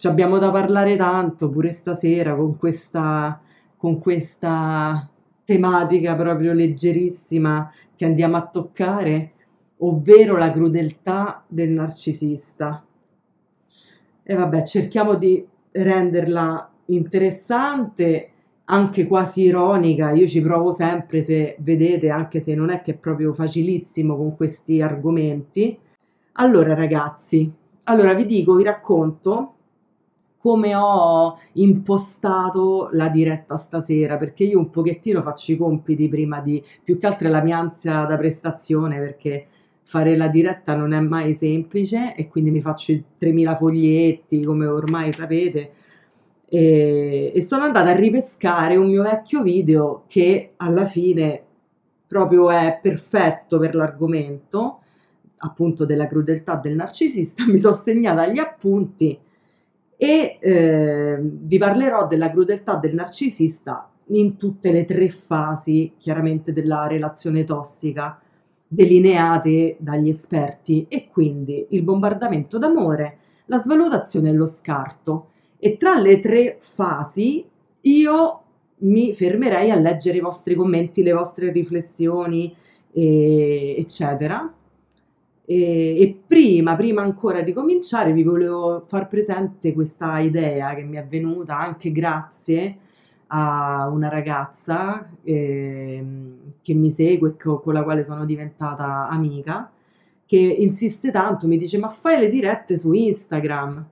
ci abbiamo da parlare tanto pure stasera con questa, con questa tematica proprio leggerissima che andiamo a toccare, ovvero la crudeltà del narcisista. E vabbè, cerchiamo di renderla interessante, anche quasi ironica. Io ci provo sempre, se vedete, anche se non è che è proprio facilissimo con questi argomenti. Allora, ragazzi, allora vi dico, vi racconto come ho impostato la diretta stasera, perché io un pochettino faccio i compiti prima di, più che altro è la mia ansia da prestazione, perché fare la diretta non è mai semplice e quindi mi faccio i 3000 foglietti, come ormai sapete, e, e sono andata a ripescare un mio vecchio video che alla fine proprio è perfetto per l'argomento, appunto della crudeltà del narcisista, mi sono segnata gli appunti e eh, vi parlerò della crudeltà del narcisista in tutte le tre fasi, chiaramente, della relazione tossica delineate dagli esperti e quindi il bombardamento d'amore, la svalutazione e lo scarto. E tra le tre fasi io mi fermerei a leggere i vostri commenti, le vostre riflessioni, eh, eccetera e, e, prima, prima ancora di cominciare, vi volevo far presente questa idea che mi è venuta anche grazie a una ragazza eh, che mi segue e con la quale sono diventata amica, che insiste tanto, mi dice ma fai le dirette su Instagram,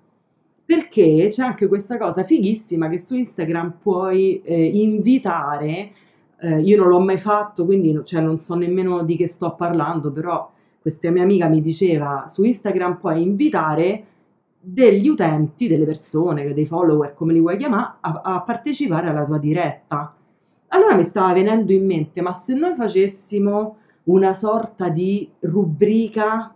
perché c'è anche questa cosa fighissima che su Instagram puoi eh, invitare, eh, io non l'ho mai fatto, quindi cioè, non so nemmeno di che sto parlando, però questa mia amica mi diceva su Instagram puoi invitare degli utenti, delle persone, dei follower, come li vuoi chiamare, a, a partecipare alla tua diretta. Allora mi stava venendo in mente, ma se noi facessimo una sorta di rubrica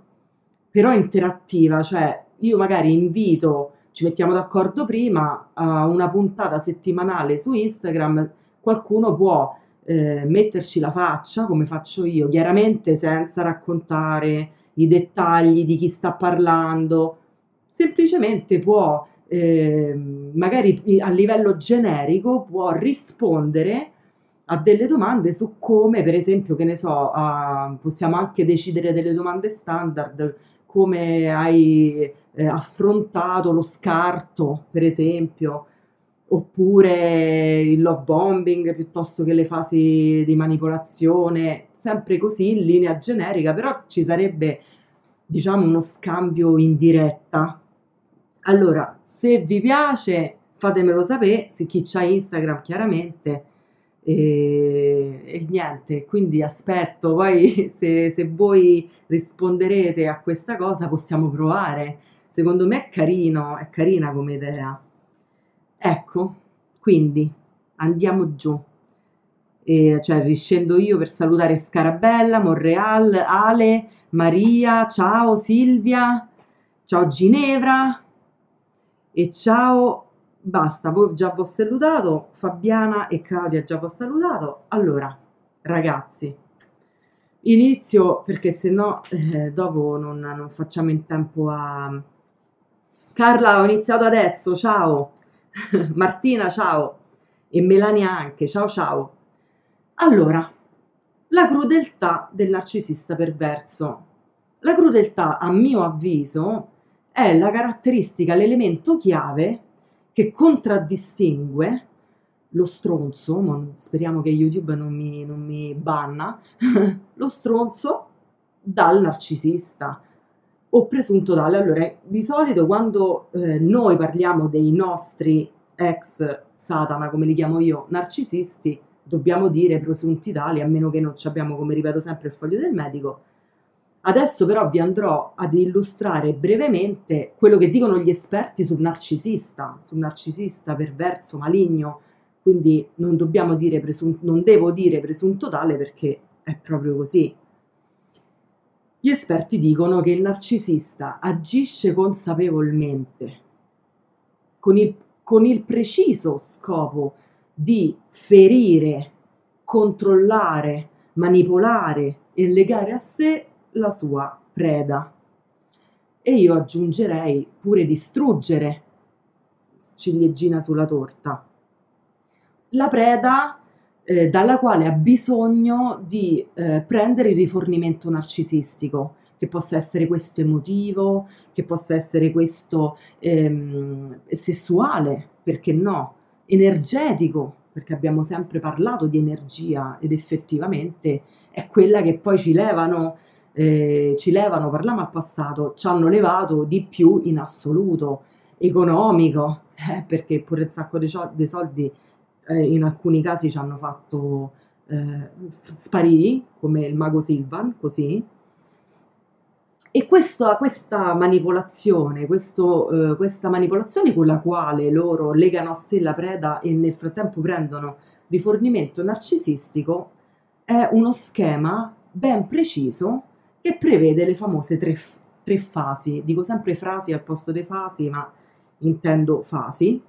però interattiva, cioè io magari invito, ci mettiamo d'accordo prima, a una puntata settimanale su Instagram, qualcuno può eh, metterci la faccia come faccio io, chiaramente senza raccontare i dettagli di chi sta parlando, semplicemente può, eh, magari a livello generico, può rispondere a delle domande su come, per esempio, che ne so, uh, possiamo anche decidere delle domande standard, come hai eh, affrontato lo scarto, per esempio, oppure il love bombing piuttosto che le fasi di manipolazione, sempre così in linea generica, però ci sarebbe diciamo uno scambio in diretta. Allora, se vi piace fatemelo sapere, se chi c'ha Instagram chiaramente e, e niente, quindi aspetto, poi se, se voi risponderete a questa cosa possiamo provare. Secondo me è carino, è carina come idea. Ecco, quindi andiamo giù. E, cioè riscendo io per salutare Scarabella, Monreal, Ale, Maria, ciao Silvia, ciao Ginevra e ciao, basta, voi già vi ho salutato, Fabiana e Claudia già vi ho salutato. Allora, ragazzi, Inizio perché se no eh, dopo non, non facciamo in tempo a... Carla, ho iniziato adesso, ciao. Martina, ciao. E Melania anche, ciao ciao. Allora, la crudeltà del narcisista perverso. La crudeltà, a mio avviso, è la caratteristica, l'elemento chiave che contraddistingue lo stronzo, speriamo che YouTube non mi, non mi banna, lo stronzo dal narcisista o presunto tale. Allora, di solito quando eh, noi parliamo dei nostri ex Satana, come li chiamo io, narcisisti, dobbiamo dire presunti tali, a meno che non ci abbiamo, come ripeto sempre, il foglio del medico. Adesso però vi andrò ad illustrare brevemente quello che dicono gli esperti sul narcisista, sul narcisista perverso, maligno, quindi non dobbiamo dire presun- non devo dire presunto tale perché è proprio così. Gli esperti dicono che il narcisista agisce consapevolmente con il, con il preciso scopo di ferire, controllare, manipolare e legare a sé la sua preda. E io aggiungerei pure distruggere, ciliegina sulla torta la preda eh, dalla quale ha bisogno di eh, prendere il rifornimento narcisistico, che possa essere questo emotivo, che possa essere questo ehm, sessuale, perché no, energetico, perché abbiamo sempre parlato di energia ed effettivamente è quella che poi ci levano, eh, ci levano, parliamo al passato, ci hanno levato di più in assoluto, economico, eh, perché pure un sacco di soldi eh, in alcuni casi ci hanno fatto eh, sparire, come il mago Silvan, così. E questo, questa manipolazione, questo, eh, questa manipolazione con la quale loro legano a sé la preda e nel frattempo prendono rifornimento narcisistico è uno schema ben preciso che prevede le famose tre, tre fasi. Dico sempre frasi al posto delle fasi, ma intendo fasi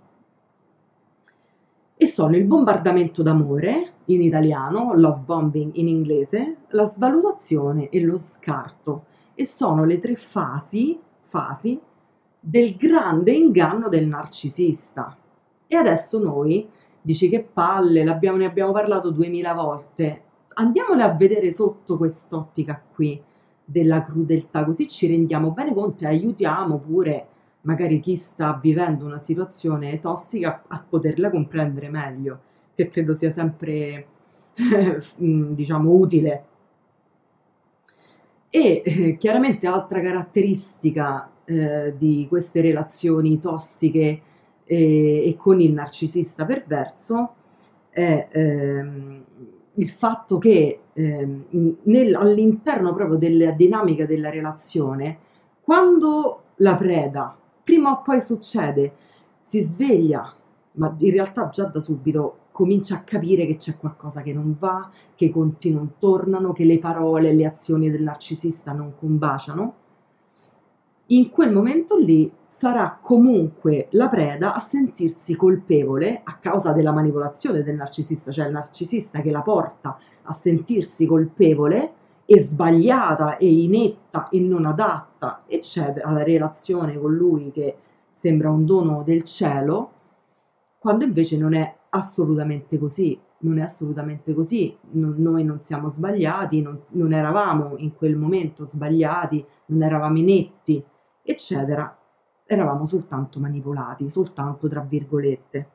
e sono il bombardamento d'amore in italiano, love bombing in inglese, la svalutazione e lo scarto. E sono le tre fasi, fasi del grande inganno del narcisista. E adesso noi, dici che palle, ne abbiamo parlato duemila volte, andiamole a vedere sotto quest'ottica qui della crudeltà, così ci rendiamo bene conto e aiutiamo pure magari chi sta vivendo una situazione tossica a poterla comprendere meglio, che credo sia sempre, mm, diciamo, utile. E eh, chiaramente altra caratteristica eh, di queste relazioni tossiche eh, e con il narcisista perverso è ehm, il fatto che ehm, nel, all'interno proprio della dinamica della relazione, quando la preda prima o poi succede, si sveglia, ma in realtà già da subito comincia a capire che c'è qualcosa che non va, che i conti non tornano, che le parole e le azioni del narcisista non combaciano, in quel momento lì sarà comunque la preda a sentirsi colpevole a causa della manipolazione del narcisista, cioè il narcisista che la porta a sentirsi colpevole e sbagliata e inetta e non adatta, eccetera, alla relazione con lui che sembra un dono del cielo, quando invece non è assolutamente così, non è assolutamente così, no, noi non siamo sbagliati, non, non eravamo in quel momento sbagliati, non eravamo inetti, eccetera, eravamo soltanto manipolati, soltanto tra virgolette.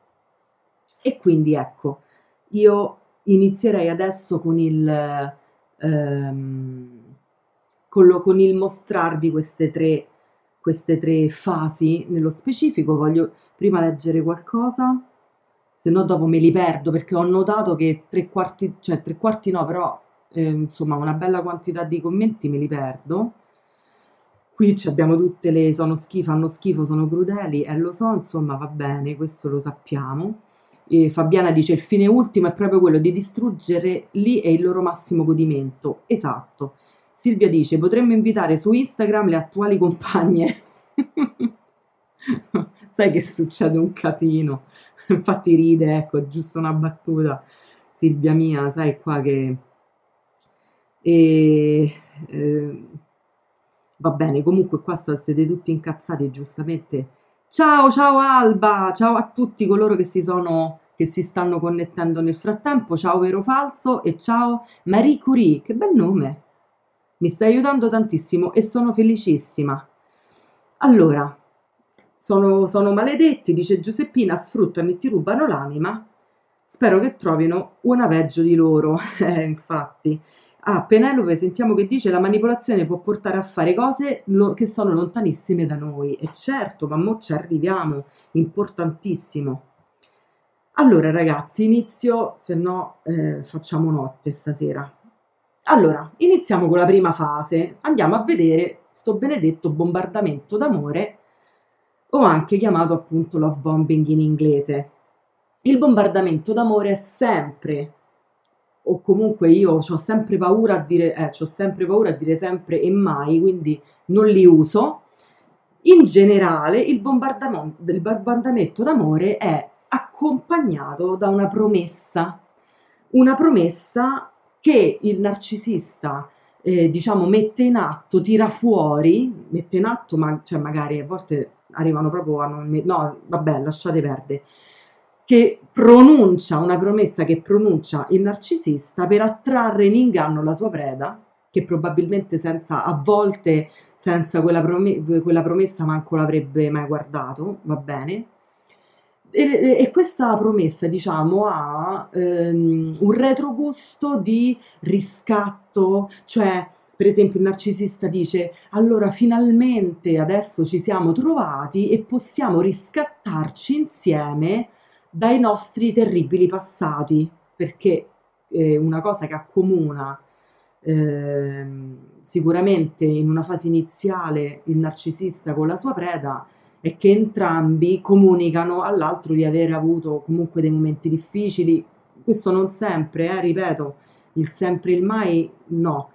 E quindi ecco, io inizierei adesso con il ehm, con, lo, con, il mostrarvi queste tre, queste tre fasi nello specifico. Voglio prima leggere qualcosa, se no dopo me li perdo perché ho notato che tre quarti, cioè tre quarti no, però eh, insomma una bella quantità di commenti me li perdo. Qui abbiamo tutte le sono schifo, fanno schifo, sono crudeli, e eh, lo so, insomma va bene, questo lo sappiamo. E Fabiana dice il fine ultimo è proprio quello di distruggere lì è il loro massimo godimento. Esatto. Silvia dice potremmo invitare su Instagram le attuali compagne. Sai che succede un casino. Infatti ride, ecco, giusto una battuta. Silvia mia, sai qua che e eh, va bene, comunque qua siete tutti incazzati giustamente. Ciao, ciao Alba, ciao a tutti coloro che si sono che si stanno connettendo nel frattempo. Ciao Vero Falso e ciao Marie Curie, che bel nome. Mi stai aiutando tantissimo e sono felicissima. Allora, sono, sono maledetti, dice Giuseppina, sfruttano e ti rubano l'anima. Spero che trovino una peggio di loro. Eh, infatti. Ah, Penelope, sentiamo che dice la manipolazione può portare a fare cose lo- che sono lontanissime da noi. E certo, ma mo ci arriviamo, importantissimo. Allora ragazzi, inizio, se no eh, facciamo notte stasera. Allora, iniziamo con la prima fase, andiamo a vedere sto benedetto bombardamento d'amore o anche chiamato appunto love bombing in inglese. Il bombardamento d'amore è sempre o comunque io ho sempre paura a dire, eh, ho sempre paura a dire sempre e mai, quindi non li uso. In generale, il bombardamento, il bombardamento d'amore è accompagnato da una promessa, una promessa che il narcisista, eh, diciamo, mette in atto, tira fuori, mette in atto, ma cioè magari a volte arrivano proprio a non... No, vabbè, lasciate perdere che pronuncia una promessa che pronuncia il narcisista per attrarre in inganno la sua preda, che probabilmente senza, a volte senza quella, prom- quella promessa manco l'avrebbe mai guardato, va bene? E, e questa promessa, diciamo, ha ehm, un retrogusto di riscatto, cioè per esempio il narcisista dice allora finalmente adesso ci siamo trovati e possiamo riscattarci insieme dai nostri terribili passati, perché eh, una cosa che accomuna eh, sicuramente in una fase iniziale il narcisista con la sua preda è che entrambi comunicano all'altro di aver avuto comunque dei momenti difficili, questo non sempre, eh, ripeto, il sempre e il mai no,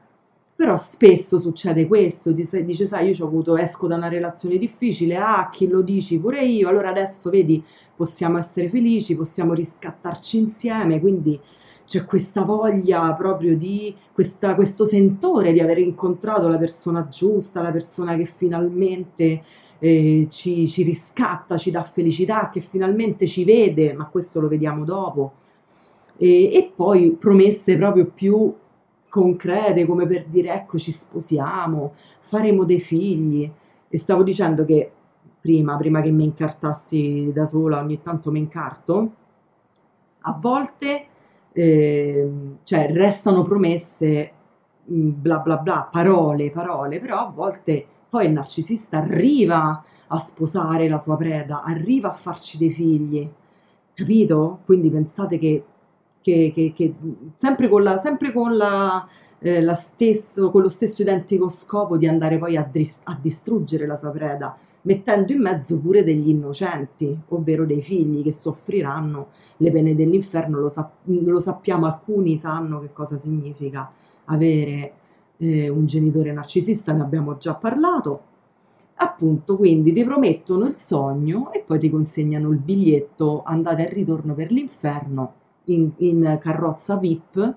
però spesso succede questo, dice sai, io ho avuto, esco da una relazione difficile, ah, chi lo dici pure io, allora adesso vedi, possiamo essere felici, possiamo riscattarci insieme, quindi c'è questa voglia proprio di, questa, questo sentore di aver incontrato la persona giusta, la persona che finalmente eh, ci, ci riscatta, ci dà felicità, che finalmente ci vede, ma questo lo vediamo dopo. E, e poi promesse proprio più concrete come per dire ecco ci sposiamo, faremo dei figli. E stavo dicendo che prima, prima che mi incartassi da sola, ogni tanto mi incarto, a volte eh, cioè, restano promesse bla bla bla, parole, parole, però a volte poi il narcisista arriva a sposare la sua preda, arriva a farci dei figli, capito? Quindi pensate che che, che, che sempre con, la, sempre con la, eh, la stesso, con lo stesso identico scopo di andare poi a, dris- a distruggere la sua preda, mettendo in mezzo pure degli innocenti, ovvero dei figli che soffriranno le pene dell'inferno, lo, sap- lo sappiamo, alcuni sanno che cosa significa avere eh, un genitore narcisista, ne abbiamo già parlato. Appunto, quindi ti promettono il sogno e poi ti consegnano il biglietto andate e ritorno per l'inferno in, in carrozza VIP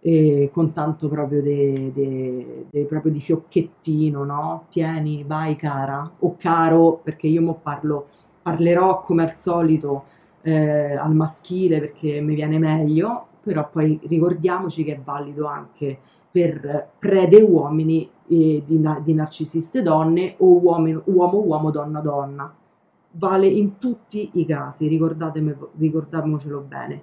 eh, con tanto proprio, de, de, de, proprio di fiocchettino, no? Tieni, vai cara, o caro, perché io mo parlo, parlerò come al solito eh, al maschile perché mi viene meglio, però poi ricordiamoci che è valido anche per prede uomini eh, di, di, narcisiste donne o uomo, uomo, uomo, donna, donna. Vale in tutti i casi, ricordiamocelo bene.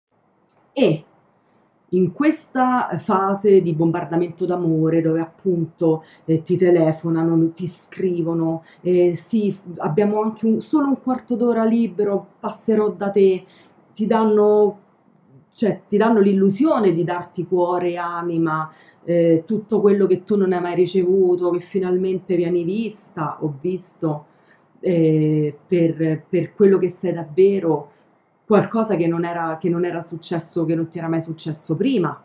E in questa fase di bombardamento d'amore dove appunto eh, ti telefonano, ti scrivono, eh, sì, abbiamo anche un, solo un quarto d'ora libero, passerò da te, ti danno cioè, ti danno l'illusione di darti cuore, anima, eh, tutto quello che tu non hai mai ricevuto, che finalmente vieni vista o visto eh, per, per quello che sei davvero, qualcosa che non, era, che non era successo, che non ti era mai successo prima.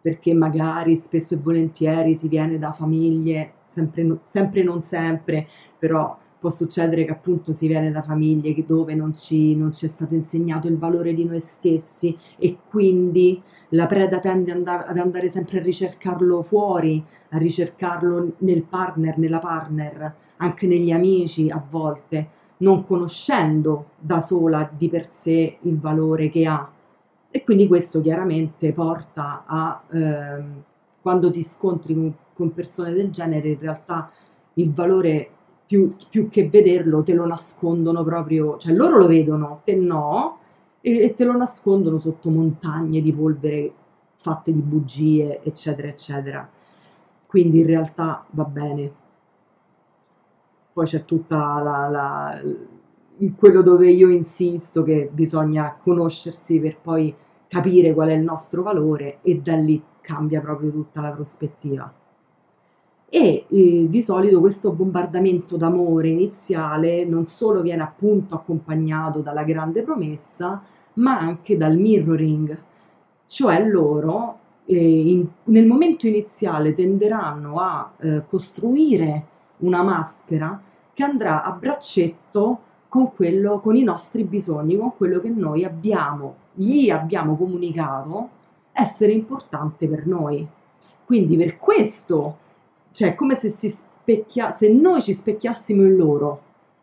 Perché magari spesso e volentieri si viene da famiglie, sempre, sempre non sempre, però può succedere che appunto si viene da famiglie dove non ci, non ci è stato insegnato il valore di noi stessi e quindi la preda tende ad andare, ad andare sempre a ricercarlo fuori, a ricercarlo nel partner, nella partner, anche negli amici a volte, non conoscendo da sola di per sé il valore che ha. E quindi questo chiaramente porta a, ehm, quando ti scontri con, con, persone del genere, in realtà il valore più, più, che vederlo te lo nascondono proprio, cioè loro lo vedono, te no, e, e te lo nascondono sotto montagne di polvere fatte di bugie, eccetera, eccetera. Quindi in realtà va bene. Poi c'è tutta la, la quello dove io insisto che bisogna conoscersi per poi capire qual è il nostro valore e da lì cambia proprio tutta la prospettiva. E eh, di solito questo bombardamento d'amore iniziale non solo viene appunto accompagnato dalla grande promessa, ma anche dal mirroring, cioè loro eh, in, nel momento iniziale tenderanno a eh, costruire una maschera che andrà a braccetto con, quello, con i nostri bisogni, con quello che noi abbiamo, gli abbiamo comunicato essere importante per noi. Quindi per questo, cioè come se, specchia, se noi ci specchiassimo in loro,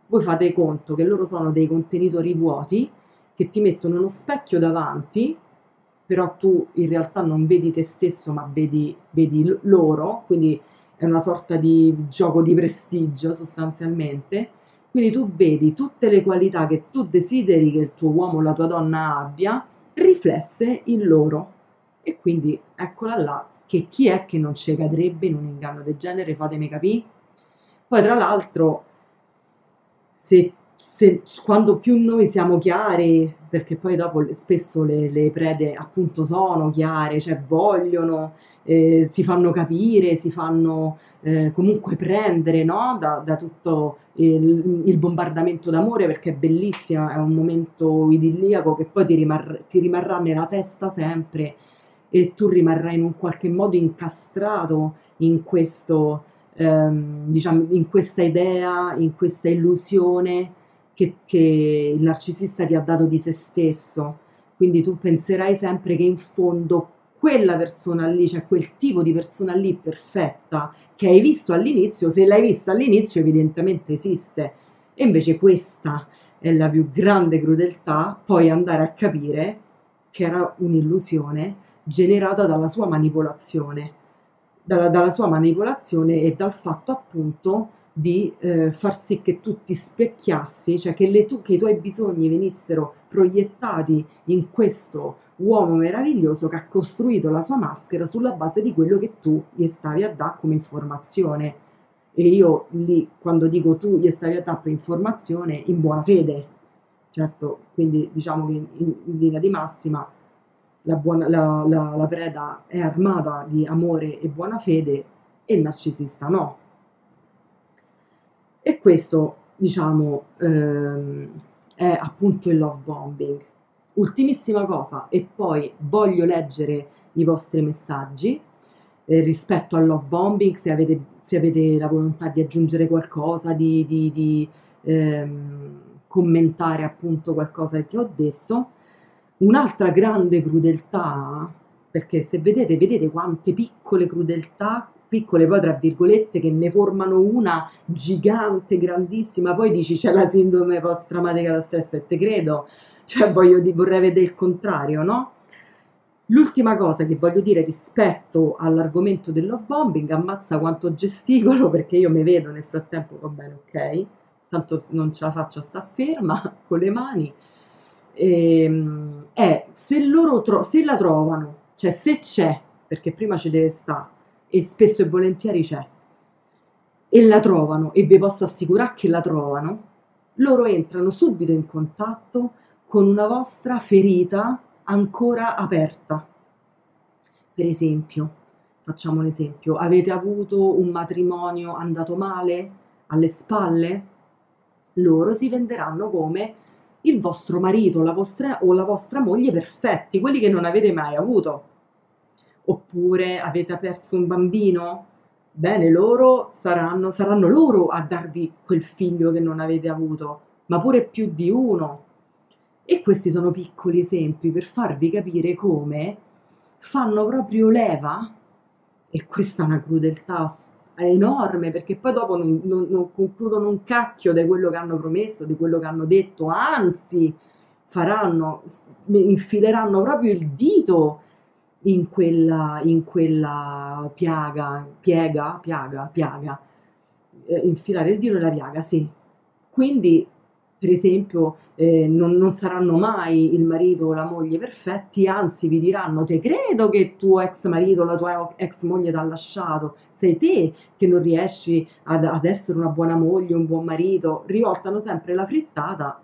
voi fate conto che loro sono dei contenitori vuoti che ti mettono uno specchio davanti, però tu in realtà non vedi te stesso ma vedi, vedi loro, quindi è una sorta di gioco di prestigio sostanzialmente quindi tu vedi tutte le qualità che tu desideri che il tuo uomo o la tua donna abbia riflesse in loro. E quindi eccola là, che chi è che non ci cadrebbe in un inganno del genere, fatemi capire. Poi tra l'altro, se, se, quando più noi siamo chiari, perché poi dopo spesso le, le prede appunto sono chiare, cioè vogliono, eh, si fanno capire, si fanno eh, comunque prendere no? da, da, tutto il, il, bombardamento d'amore perché è bellissimo, è un momento idilliaco che poi ti, rimarrà, ti rimarrà nella testa sempre e tu rimarrai in un qualche modo incastrato in questo, ehm, diciamo, in questa idea, in questa illusione che, che il narcisista ti ha dato di se stesso. Quindi tu penserai sempre che in fondo quella persona lì, cioè quel tipo di persona lì perfetta che hai visto all'inizio, se l'hai vista all'inizio evidentemente esiste. E invece questa è la più grande crudeltà, poi andare a capire che era un'illusione generata dalla sua manipolazione, dalla, dalla sua manipolazione e dal fatto appunto di eh, far sì che tu ti specchiassi, cioè che, tu, che i tuoi bisogni venissero proiettati in questo uomo meraviglioso che ha costruito la sua maschera sulla base di quello che tu gli stavi a dare come informazione. E io lì, quando dico tu gli stavi a dare per informazione, in buona fede. Certo, quindi diciamo che in, in linea di massima la, buona, la, la, la preda è armata di amore e buona fede e il narcisista no. E questo, diciamo, ehm, è appunto il love bombing. Ultimissima cosa, e poi voglio leggere i vostri messaggi eh, rispetto al love bombing, se avete, se avete, la volontà di aggiungere qualcosa, di, di, di ehm, commentare appunto qualcosa che ho detto. Un'altra grande crudeltà, perché se vedete, vedete quante piccole crudeltà, piccole poi tra virgolette, che ne formano una gigante, grandissima, poi dici c'è la sindrome post-traumatica da stress e te credo, cioè voglio vorrei vedere il contrario, no? L'ultima cosa che voglio dire rispetto all'argomento del love bombing, ammazza quanto gesticolo perché io mi vedo nel frattempo, va bene, ok, tanto non ce la faccio a sta ferma con le mani, e, ehm, è se loro tro- se la trovano, cioè se c'è, perché prima ci deve stare e spesso e volentieri c'è, e la trovano e vi posso assicurare che la trovano, loro entrano subito in contatto con una vostra ferita ancora aperta. Per esempio, facciamo un esempio, avete avuto un matrimonio andato male, alle spalle? Loro si venderanno come il vostro marito la vostra, o la vostra moglie perfetti, quelli che non avete mai avuto. Oppure avete perso un bambino? Bene, loro saranno, saranno loro a darvi quel figlio che non avete avuto, ma pure più di uno. E questi sono piccoli esempi per farvi capire come fanno proprio leva, e questa è una crudeltà enorme perché poi dopo non, non, non concludono un cacchio di quello che hanno promesso, di quello che hanno detto, anzi faranno, infileranno proprio il dito in quella, in quella piaga, piega, piaga, piaga, eh, infilare il dito nella piaga, sì. Quindi per esempio, eh, non, non, saranno mai il marito o la moglie perfetti, anzi vi diranno te credo che tuo ex marito o la tua ex moglie ti ha lasciato, sei te che non riesci ad, ad essere una buona moglie, un buon marito, rivoltano sempre la frittata,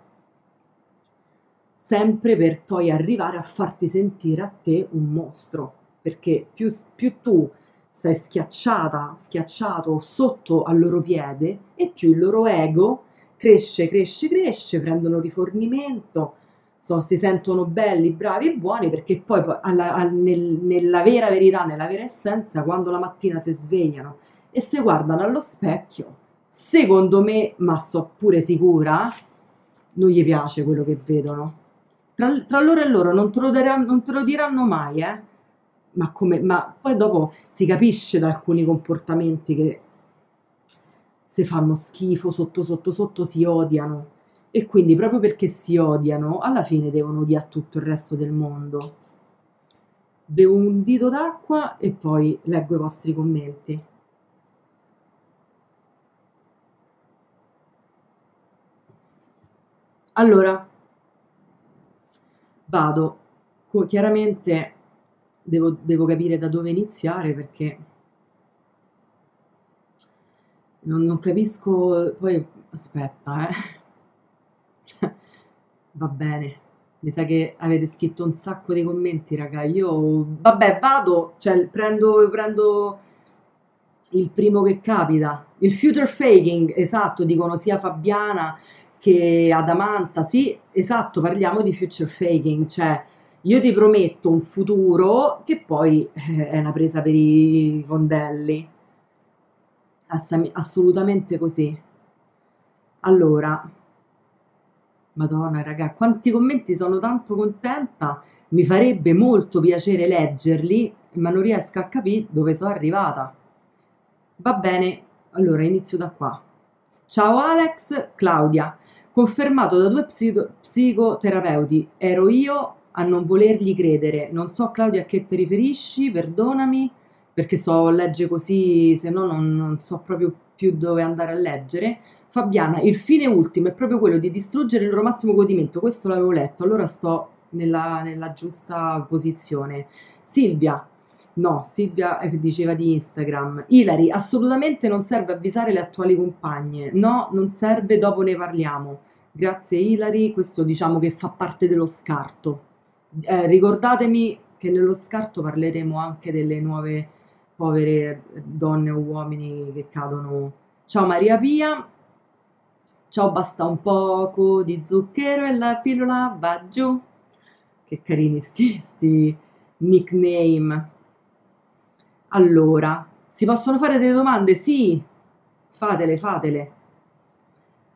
sempre per poi arrivare a farti sentire a te un mostro, perché più, più tu sei schiacciata, schiacciato sotto al loro piede e più il loro ego cresce, cresce, cresce, prendono rifornimento, so, si sentono belli, bravi e buoni perché poi alla, alla, nel, nella vera verità, nella vera essenza, quando la mattina si svegliano e si guardano allo specchio, secondo me, ma so pure sicura, non gli piace quello che vedono. Tra, tra loro e loro non te, lo diranno, non te lo diranno mai, eh? Ma, come, ma poi dopo si capisce da alcuni comportamenti che se fanno schifo sotto sotto sotto si odiano e quindi proprio perché si odiano alla fine devono odiare tutto il resto del mondo. Bevo un dito d'acqua e poi leggo i vostri commenti. Allora, vado. Chiaramente devo, devo capire da dove iniziare perché non, non capisco, poi aspetta, eh. Va bene. Mi sa che avete scritto un sacco di commenti, raga. Io, vabbè, vado, cioè prendo, prendo il primo che capita. Il future faking, esatto, dicono sia Fabiana che Adamanta. Sì, esatto, parliamo di future faking, cioè io ti prometto un futuro che poi eh, è una presa per i fondelli assolutamente così. Allora, Madonna, raga, quanti commenti sono tanto contenta, mi farebbe molto piacere leggerli, ma non riesco a capire dove sono arrivata. Va bene, allora inizio da qua. Ciao Alex, Claudia. Confermato da due psico- psicoterapeuti, ero io a non volergli credere. Non so Claudia a che ti riferisci, perdonami perché so legge così, se no non, non so proprio più dove andare a leggere. Fabiana, il fine ultimo è proprio quello di distruggere il loro massimo godimento, questo l'avevo letto, allora sto nella, nella giusta posizione. Silvia, no, Silvia eh, diceva di Instagram. Ilari, assolutamente non serve avvisare le attuali compagne, no, non serve, dopo ne parliamo. Grazie Ilari, questo diciamo che fa parte dello scarto. Eh, ricordatemi che nello scarto parleremo anche delle nuove povere donne o uomini che cadono. Ciao Maria Pia, ciao basta un poco di zucchero e la pillola va giù. Che carini sti, sti nickname. Allora, si possono fare delle domande? Sì, fatele, fatele.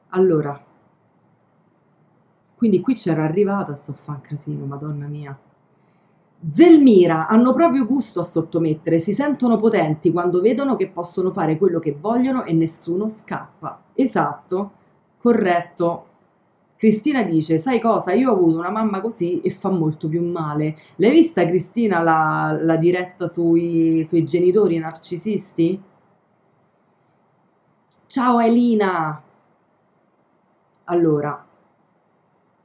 Allora, quindi qui c'era arrivata, sto fa un casino, madonna mia. Zelmira hanno proprio gusto a sottomettere, si sentono potenti quando vedono che possono fare quello che vogliono e nessuno scappa. Esatto, corretto. Cristina dice: Sai cosa? Io ho avuto una mamma così e fa molto più male. L'hai vista, Cristina, la, la diretta sui, sui genitori narcisisti? Ciao Elina! Allora,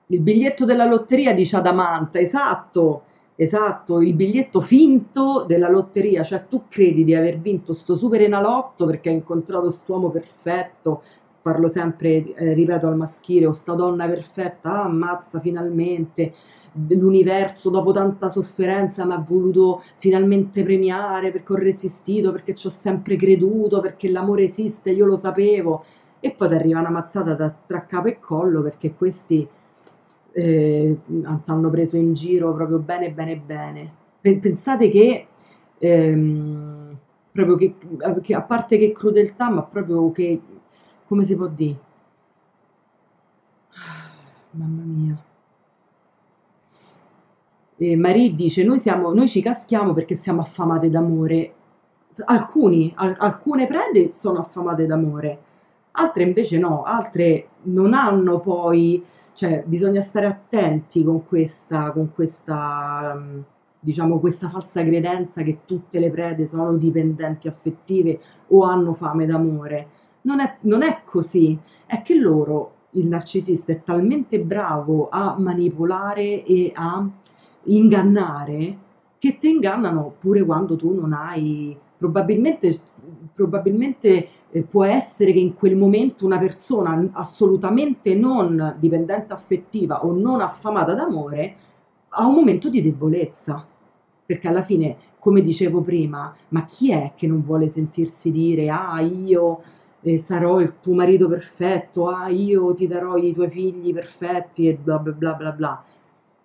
il biglietto della lotteria dice Adamanta, esatto Esatto, il biglietto finto della lotteria, cioè tu credi di aver vinto sto super enalotto perché hai incontrato quest'uomo perfetto, parlo sempre, eh, ripeto al maschile, o sta donna perfetta, ah, ammazza finalmente, l'universo dopo tanta sofferenza mi ha voluto finalmente premiare perché ho resistito, perché ci ho sempre creduto, perché l'amore esiste, io lo sapevo. E poi ti arriva una mazzata da, tra capo e collo perché questi eh, hanno preso in giro proprio bene, bene, bene. Pensate che, ehm, proprio che, che, a parte che crudeltà, ma proprio che, come si può dire? Mamma mia. E Marie dice: noi, siamo, noi ci caschiamo perché siamo affamate d'amore. Alcuni, al, alcune prede sono affamate d'amore, altre invece no, altre non hanno poi, cioè bisogna stare attenti con questa, con questa, diciamo, questa falsa credenza che tutte le prede sono dipendenti affettive o hanno fame d'amore. Non è, non è così, è che loro, il narcisista è talmente bravo a manipolare e a ingannare che ti ingannano pure quando tu non hai probabilmente, probabilmente eh, può essere che in quel momento una persona assolutamente non dipendente affettiva o non affamata d'amore ha un momento di debolezza. Perché alla fine come dicevo prima ma chi è che non vuole sentirsi dire ah io eh, sarò il tuo marito perfetto ah io ti darò i tuoi figli perfetti e bla bla bla bla bla.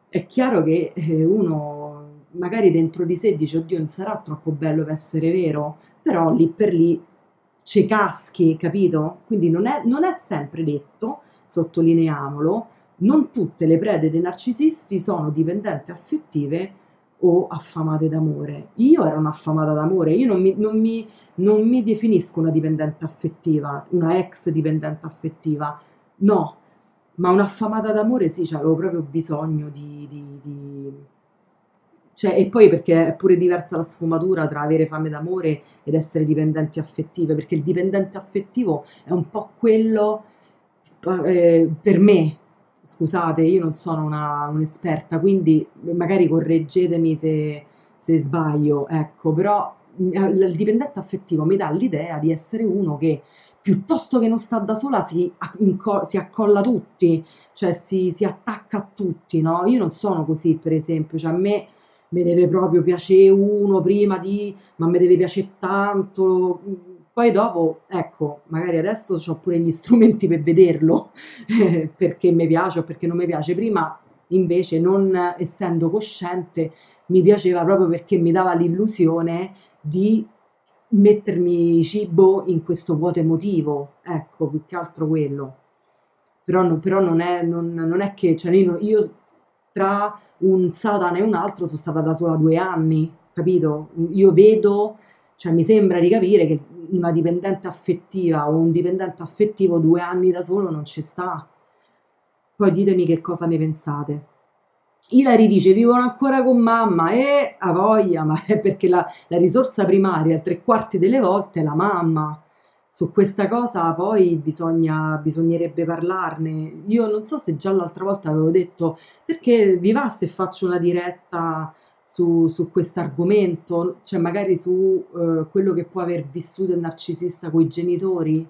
È chiaro che eh, uno magari dentro di sé dice oddio non sarà troppo bello per essere vero, però lì per lì ci caschi, capito? Quindi non è, non è sempre detto, sottolineiamolo, non tutte le prede dei narcisisti sono dipendenti affettive o affamate d'amore. Io ero un'affamata d'amore, io non mi, non, mi, non mi, definisco una dipendente affettiva, una ex dipendente affettiva, no, ma un'affamata d'amore sì, cioè, avevo proprio bisogno di, di, di... Cioè, e poi perché è pure diversa la sfumatura tra avere fame d'amore ed essere dipendenti affettive, perché il dipendente affettivo è un po' quello, eh, per me, scusate, io non sono una, un'esperta, quindi magari correggetemi se, se sbaglio, ecco, però il dipendente affettivo mi dà l'idea di essere uno che piuttosto che non sta da sola si, inco- si accolla tutti, cioè si, si, attacca a tutti, no? Io non sono così, per esempio, cioè a me mi deve proprio piacere uno prima di, ma mi deve piacere tanto, poi dopo, ecco, magari adesso ho pure gli strumenti per vederlo, perché mi piace o perché non mi piace, prima invece non essendo cosciente mi piaceva proprio perché mi dava l'illusione di mettermi cibo in questo vuoto emotivo, ecco, più che altro quello. Però, però non, è, non, non, è, che, cioè io, io, tra un Satana e un altro sono stata da sola due anni, capito? Io vedo, cioè mi sembra di capire che una dipendente affettiva o un dipendente affettivo due anni da solo non ci sta. Poi ditemi che cosa ne pensate. Ilari dice vivono ancora con mamma e a voglia, ma è perché la, la risorsa primaria tre quarti delle volte è la mamma. Su questa cosa poi bisogna, bisognerebbe parlarne. Io non so se già l'altra volta avevo detto perché vi va se faccio una diretta su, su questo argomento, cioè magari su uh, quello che può aver vissuto il narcisista con i genitori.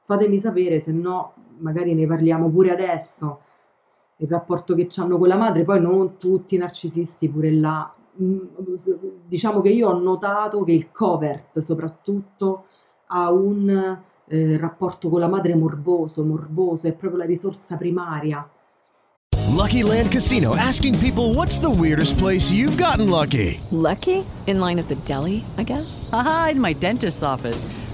Fatemi sapere, se no magari ne parliamo pure adesso il rapporto che hanno con la madre, poi non tutti i narcisisti pure là. Mm, diciamo che io ho notato che il covert soprattutto ha un eh, rapporto con la madre morboso, morboso, è proprio la risorsa primaria. Lucky Land Casino asking people what's the weirdest place you've gotten lucky? Lucky? In line at the deli, I guess. Aha, in my dentist's office.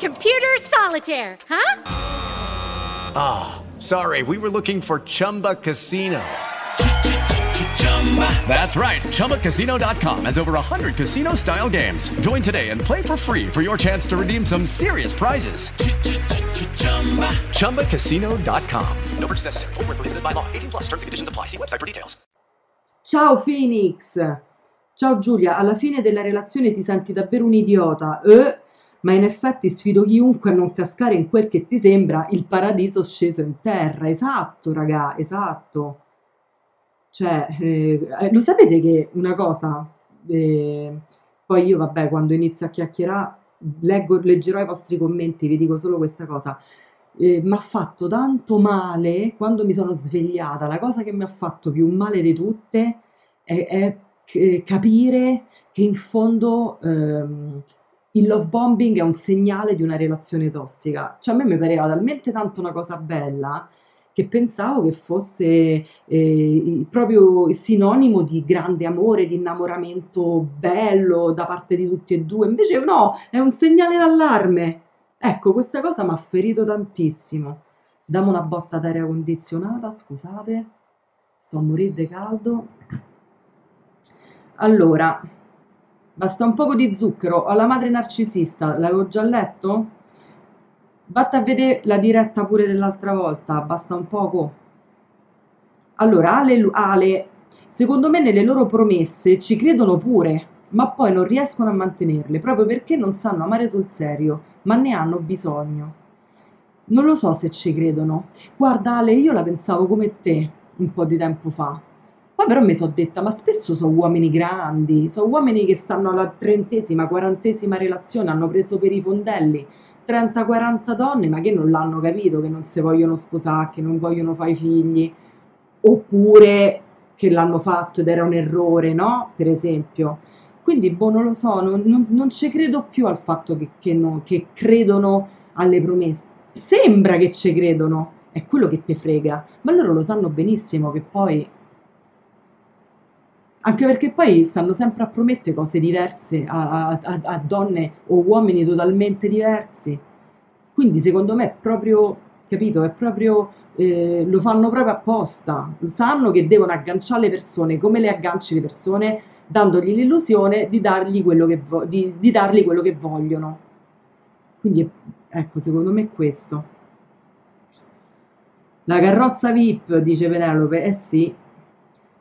Computer solitaire, huh? Ah, oh, sorry, we were looking for Chumba Casino. That's right. ChumbaCasino.com has over 100 casino style games. Join today and play for free for your chance to redeem some serious prizes. ChumbaCasino.com. No purchase necessary. Void where prohibited by law. 18 plus terms and conditions apply. See website for details. Ciao Phoenix! Ciao Giulia, alla fine della relazione ti senti davvero un idiota, eh? Ma in effetti sfido chiunque a non cascare in quel che ti sembra il paradiso sceso in terra. Esatto, raga, esatto. Cioè, eh, eh, lo sapete che una cosa, eh, poi io vabbè, quando inizio a chiacchierare, leggo, leggerò i vostri commenti, vi dico solo questa cosa. Eh, mi ha fatto tanto male quando mi sono svegliata. La cosa che mi ha fatto più male di tutte è, è c- capire che in fondo ehm, il love bombing è un segnale di una relazione tossica. Cioè a me mi pareva talmente tanto una cosa bella che pensavo che fosse eh, proprio sinonimo di grande amore, di innamoramento bello da parte di tutti e due. Invece no, è un segnale d'allarme. Ecco, questa cosa mi ha ferito tantissimo. Dammi una botta d'aria condizionata, scusate, sto a morire di caldo. Allora, basta un poco di zucchero. Ho la madre narcisista, l'avevo già letto? Vatta a vedere la diretta pure dell'altra volta, basta un poco. Allora, Ale, Ale, secondo me nelle loro promesse ci credono pure, ma poi non riescono a mantenerle, proprio perché non sanno amare sul serio, ma ne hanno bisogno. Non lo so se ci credono. Guarda Ale, io la pensavo come te un po' di tempo fa. Poi però mi sono detta, ma spesso sono uomini grandi, sono uomini che stanno alla trentesima, quarantesima relazione, hanno preso per i fondelli 30-40 donne, ma che non l'hanno capito, che non si vogliono sposare, che non vogliono fare figli, oppure che l'hanno fatto ed era un errore, no? Per esempio. Quindi, boh, non lo so, non, non, non ci credo più al fatto che, che, no, che credono alle promesse. Sembra che ci credono, è quello che ti frega, ma loro lo sanno benissimo che poi anche perché poi stanno sempre a promettere cose diverse a, a, a, donne o uomini totalmente diversi. Quindi secondo me è proprio, capito, è proprio, eh, lo fanno proprio apposta. Sanno che devono agganciare le persone come le agganci le persone, dandogli l'illusione di dargli quello che, vo- di, di dargli quello che vogliono. Quindi ecco, secondo me è questo. La carrozza VIP, dice Penelope, eh sì,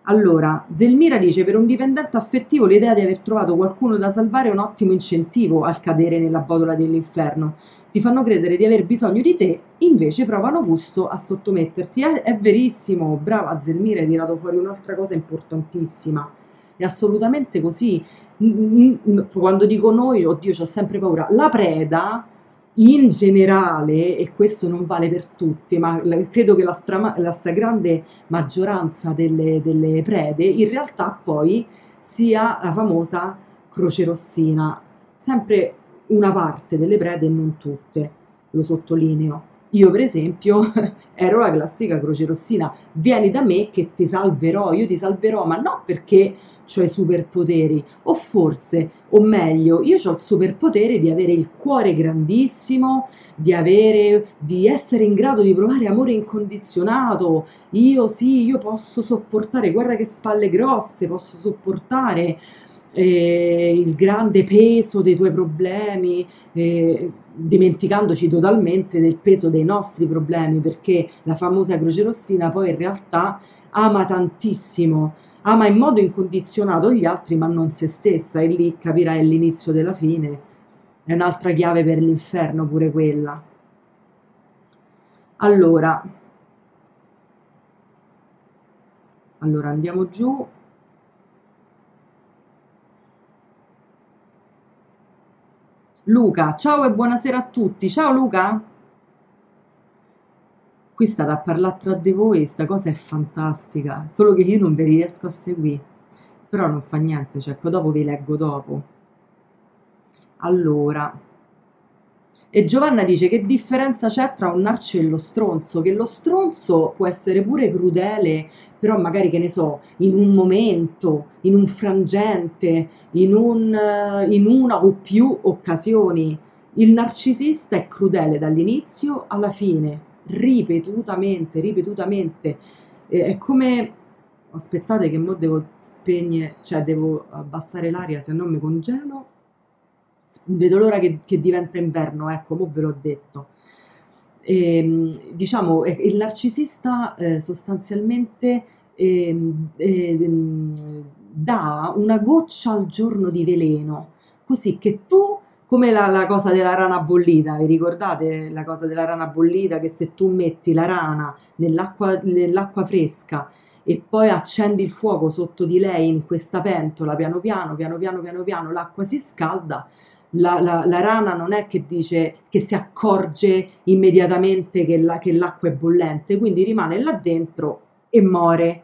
allora, Zelmira dice: Per un dipendente affettivo l'idea di aver trovato qualcuno da salvare è un ottimo incentivo al cadere nella botola dell'inferno. Ti fanno credere di aver bisogno di te, invece provano gusto a sottometterti. È, è verissimo, brava Zelmira, hai tirato fuori un'altra cosa importantissima. È assolutamente così. Quando dico noi, oddio, ho sempre paura. La preda in generale, e questo non vale per tutti, ma credo che la, stra- la stragrande maggioranza delle, delle, prede in realtà poi sia la famosa croce rossina, sempre una parte delle prede e non tutte, lo sottolineo. Io per esempio ero la classica croce rossina, vieni da me che ti salverò, io ti salverò, ma non perché ho i superpoteri, o forse, o meglio, io ho il superpotere di avere il cuore grandissimo, di avere, di essere in grado di provare amore incondizionato. Io sì, io posso sopportare, guarda che spalle grosse, posso sopportare eh, il grande peso dei tuoi problemi, eh, dimenticandoci totalmente del peso dei nostri problemi, perché la famosa Croce Rossina poi in realtà ama tantissimo, ama in modo incondizionato gli altri, ma non se stessa, e lì capirai l'inizio della fine. È un'altra chiave per l'inferno pure quella. Allora, allora andiamo giù. Luca, ciao e buonasera a tutti. Ciao Luca. Qui state a parlare tra di voi, sta cosa è fantastica, solo che io non vi riesco a seguire. Però non fa niente, cioè poi dopo vi leggo dopo. Allora, e Giovanna dice che differenza c'è tra un narcio e lo stronzo? Che lo stronzo può essere pure crudele, però magari che ne so, in un momento, in un frangente, in, un, in una o più occasioni. Il narcisista è crudele dall'inizio alla fine, ripetutamente, ripetutamente. è come... Aspettate che mo devo spegnere, cioè devo abbassare l'aria, se no mi congelo vedo l'ora che, che diventa inverno, ecco, mo ve l'ho detto. ehm, diciamo, eh, il narcisista eh, sostanzialmente ehm, ehm, dà una goccia al giorno di veleno, così che tu, come la, la cosa della rana bollita, vi ricordate la cosa della rana bollita, che se tu metti la rana nell'acqua, nell'acqua fresca e poi accendi il fuoco sotto di lei in questa pentola, piano piano, piano piano, piano piano, l'acqua si scalda, la, la, la, rana non è che dice che si accorge immediatamente che, la, che l'acqua è bollente, quindi rimane là dentro e muore.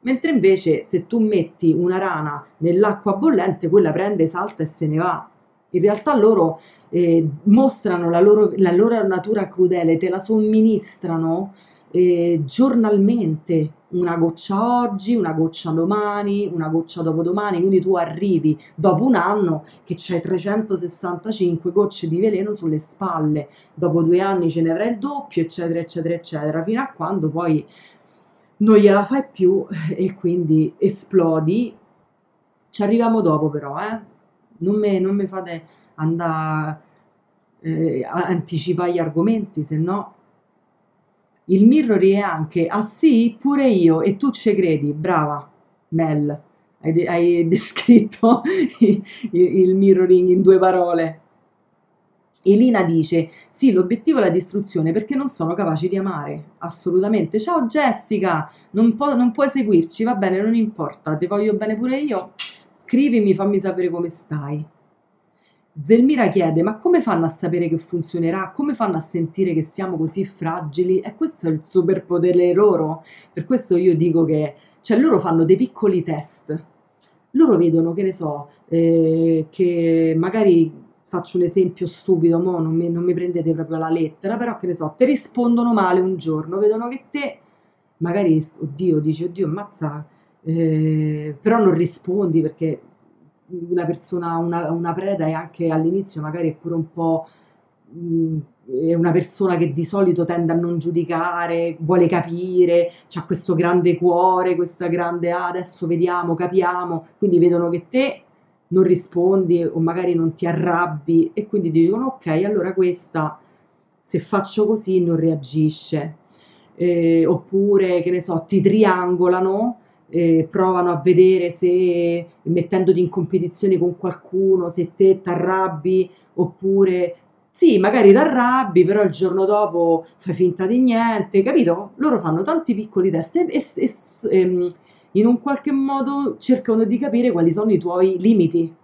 Mentre invece se tu metti una rana nell'acqua bollente, quella prende, salta e se ne va. In realtà loro eh, mostrano la loro, la loro natura crudele, te la somministrano eh, giornalmente una goccia oggi, una goccia domani, una goccia dopodomani, quindi tu arrivi dopo un anno che c'hai 365 gocce di veleno sulle spalle, dopo due anni ce ne avrai il doppio, eccetera, eccetera, eccetera, fino a quando poi non gliela fai più e quindi esplodi. Ci arriviamo dopo però, eh? Non mi fate andare eh, a anticipare gli argomenti, se no il mirroring è anche, ah sì, pure io, e tu ci credi, brava, Mel, hai, de- hai descritto il mirroring in due parole. Elina dice: Sì, l'obiettivo è la distruzione perché non sono capaci di amare. Assolutamente. Ciao Jessica, non, po- non puoi seguirci, va bene, non importa, ti voglio bene pure io. Scrivimi, fammi sapere come stai. Zelmira chiede: Ma come fanno a sapere che funzionerà? Come fanno a sentire che siamo così fragili? E questo è il superpotere loro. Per questo io dico che, cioè, loro fanno dei piccoli test. Loro vedono, che ne so, eh, che magari faccio un esempio stupido, mo non mi, non mi prendete proprio la lettera, però che ne so, ti rispondono male un giorno, vedono che te magari, oddio, dici, oddio, ammazza, eh, però non rispondi perché una persona, una, una preda è anche all'inizio magari è pure un po' mh, è una persona che di solito tende a non giudicare, vuole capire, ha questo grande cuore, questa grande ah, adesso vediamo, capiamo, quindi vedono che te non rispondi o magari non ti arrabbi e quindi dicono ok, allora questa se faccio così non reagisce. Eh, oppure che ne so, ti triangolano eh, provano a vedere se mettendoti in competizione con qualcuno, se te ti arrabbi oppure sì, magari ti arrabbi, però il giorno dopo fai finta di niente, capito? Loro fanno tanti piccoli test e, e, e ehm, in un qualche modo cercano di capire quali sono i tuoi limiti,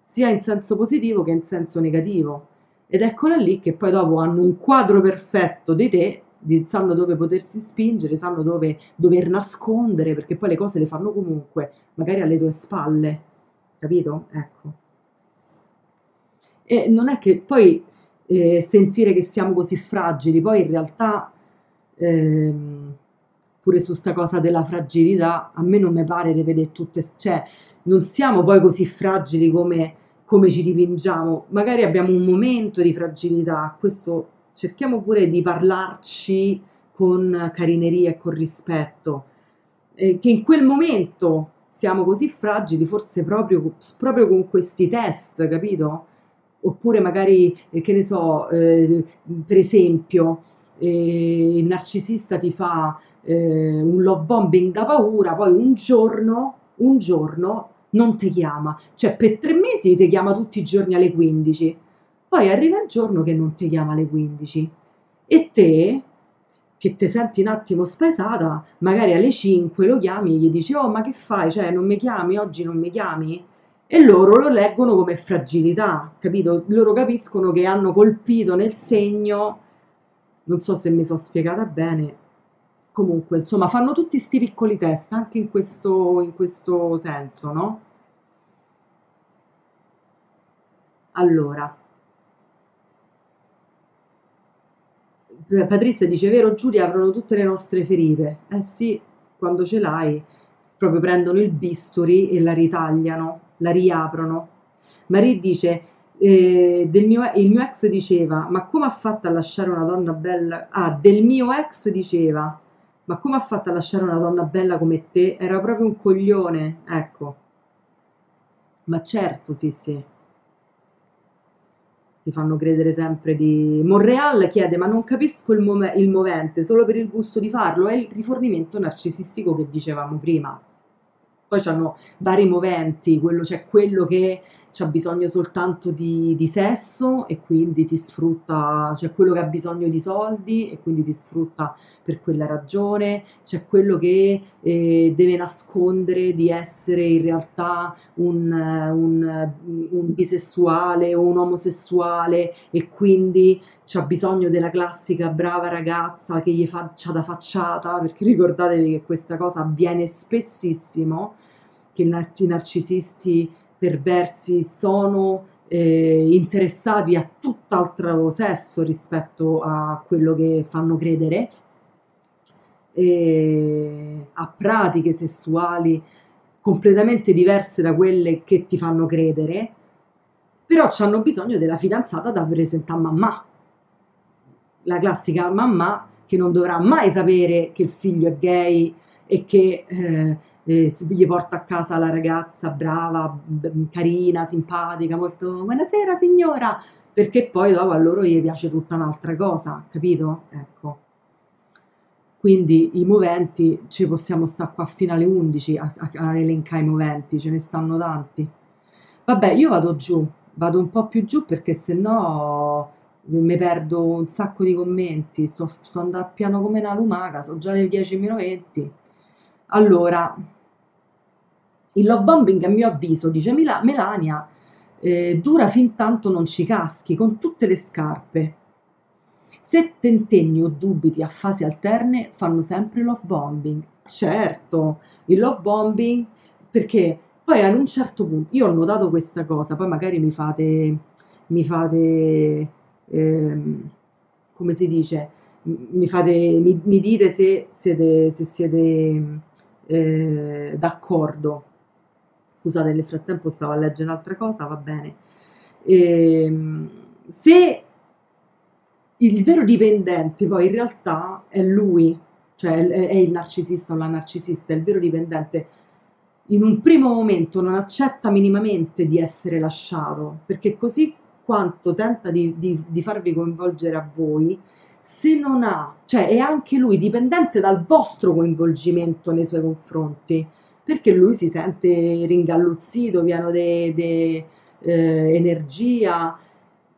sia in senso positivo che in senso negativo. Ed eccola lì che poi dopo hanno un quadro perfetto di te sanno dove potersi spingere, sanno dove dover nascondere, perché poi le cose le fanno comunque, magari alle tue spalle, capito? Ecco. E non è che poi eh, sentire che siamo così fragili, poi in realtà ehm, pure su sta cosa della fragilità, a me non mi pare di vedere tutte, cioè non siamo poi così fragili come, come ci dipingiamo, magari abbiamo un momento di fragilità, questo cerchiamo pure di parlarci con carineria e con rispetto, eh, che in quel momento siamo così fragili, forse proprio, proprio con questi test, capito? Oppure magari, eh, che ne so, eh, per esempio, eh, il narcisista ti fa eh, un love bombing da paura, poi un giorno, un giorno non ti chiama, cioè per tre mesi ti chiama tutti i giorni alle 15 poi arriva il giorno che non ti chiama alle 15 e te, che ti senti un attimo spesata, magari alle 5 lo chiami e gli dici oh ma che fai, cioè non mi chiami, oggi non mi chiami? E loro lo leggono come fragilità, capito? Loro capiscono che hanno colpito nel segno, non so se mi sono spiegata bene, comunque insomma fanno tutti questi piccoli test anche in questo, in questo senso, no? Allora, Patrizia dice, vero Giulia, aprono tutte le nostre ferite. Eh sì, quando ce l'hai, proprio prendono il bisturi e la ritagliano, la riaprono. Marie dice, eh, mio, il mio ex diceva, ma come ha fatto a lasciare una donna bella? Ah, del mio ex diceva, ma come ha fatto a lasciare una donna bella come te? Era proprio un coglione, ecco. Ma certo, sì, sì. Ti fanno credere sempre di... Monreal chiede, ma non capisco il, mome- il movente solo per il gusto di farlo, è il rifornimento narcisistico che dicevamo prima. Poi c'hanno vari moventi, quello, c'è quello che ha bisogno soltanto di, di sesso e quindi ti sfrutta, c'è quello che ha bisogno di soldi e quindi ti sfrutta per quella ragione, c'è quello che eh, deve nascondere di essere in realtà un, un, un bisessuale o un omosessuale e quindi c'ha bisogno della classica brava ragazza che gli faccia da facciata, perché ricordatevi che questa cosa avviene spessissimo, che i narcisisti perversi sono eh, interessati a tutt'altro sesso rispetto a quello che fanno credere, e a pratiche sessuali completamente diverse da quelle che ti fanno credere, però hanno bisogno della fidanzata da presentare a mamma. La classica mamma che non dovrà mai sapere che il figlio è gay e che eh, eh, gli porta a casa la ragazza brava, b- carina, simpatica, molto buonasera signora, perché poi dopo a loro gli piace tutta un'altra cosa, capito? Ecco. Quindi i moventi, ci possiamo stare qua fino alle 11 a, a, a elencare i moventi, ce ne stanno tanti. Vabbè, io vado giù, vado un po' più giù perché se no mi perdo un sacco di commenti, sto, sto andando piano come una lumaca, sono già le 10 meno 20. Allora, il love bombing, a mio avviso, dice Mila- Melania, eh, dura fin tanto non ci caschi, con tutte le scarpe. Se tentenni o dubiti a fasi alterne, fanno sempre love bombing. Certo, il love bombing, perché poi ad un certo punto, io ho notato questa cosa, poi magari mi fate, mi fate, ehm, come si dice, mi, fate, mi, mi dite se siete, se siete eh, d'accordo scusate nel frattempo stavo a leggere un'altra cosa, va bene. E, ehm, se il vero dipendente poi in realtà è lui, cioè è il narcisista o la narcisista, è il vero dipendente, in un primo momento non accetta minimamente di essere lasciato, perché così quanto tenta di, di, di farvi coinvolgere a voi, se non ha, cioè è anche lui dipendente dal vostro coinvolgimento nei suoi confronti, perché lui si sente ringalluzzito, pieno di eh, energia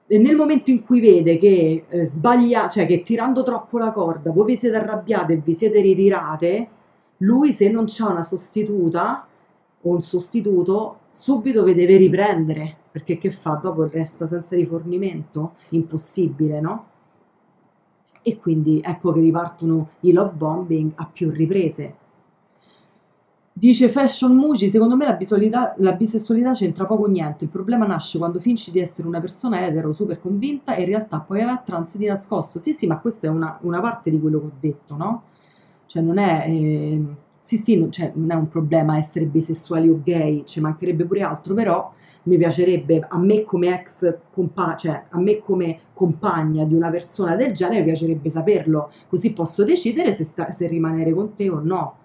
e nel momento in cui vede che eh, sbaglia, cioè che tirando troppo la corda, voi vi siete arrabbiate e vi siete ritirate, lui se non c'ha una sostituta o un sostituto, subito vi deve riprendere, perché che fa? Dopo resta senza rifornimento? Impossibile, no? E quindi ecco che ripartono i love bombing a più riprese. Dice Fashion Muci, secondo me la, la bisessualità c'entra poco niente, il problema nasce quando finci di essere una persona etero super convinta e in realtà poi va trans di nascosto. Sì, sì, ma questa è una, una, parte di quello che ho detto, no? Cioè non è... Eh, sì, sì, non, cioè, non è un problema essere bisessuali o gay, ci mancherebbe pure altro, però mi piacerebbe, a me come ex compagna, cioè a me come compagna di una persona del genere, mi piacerebbe saperlo, così posso decidere se, sta, se rimanere con te o no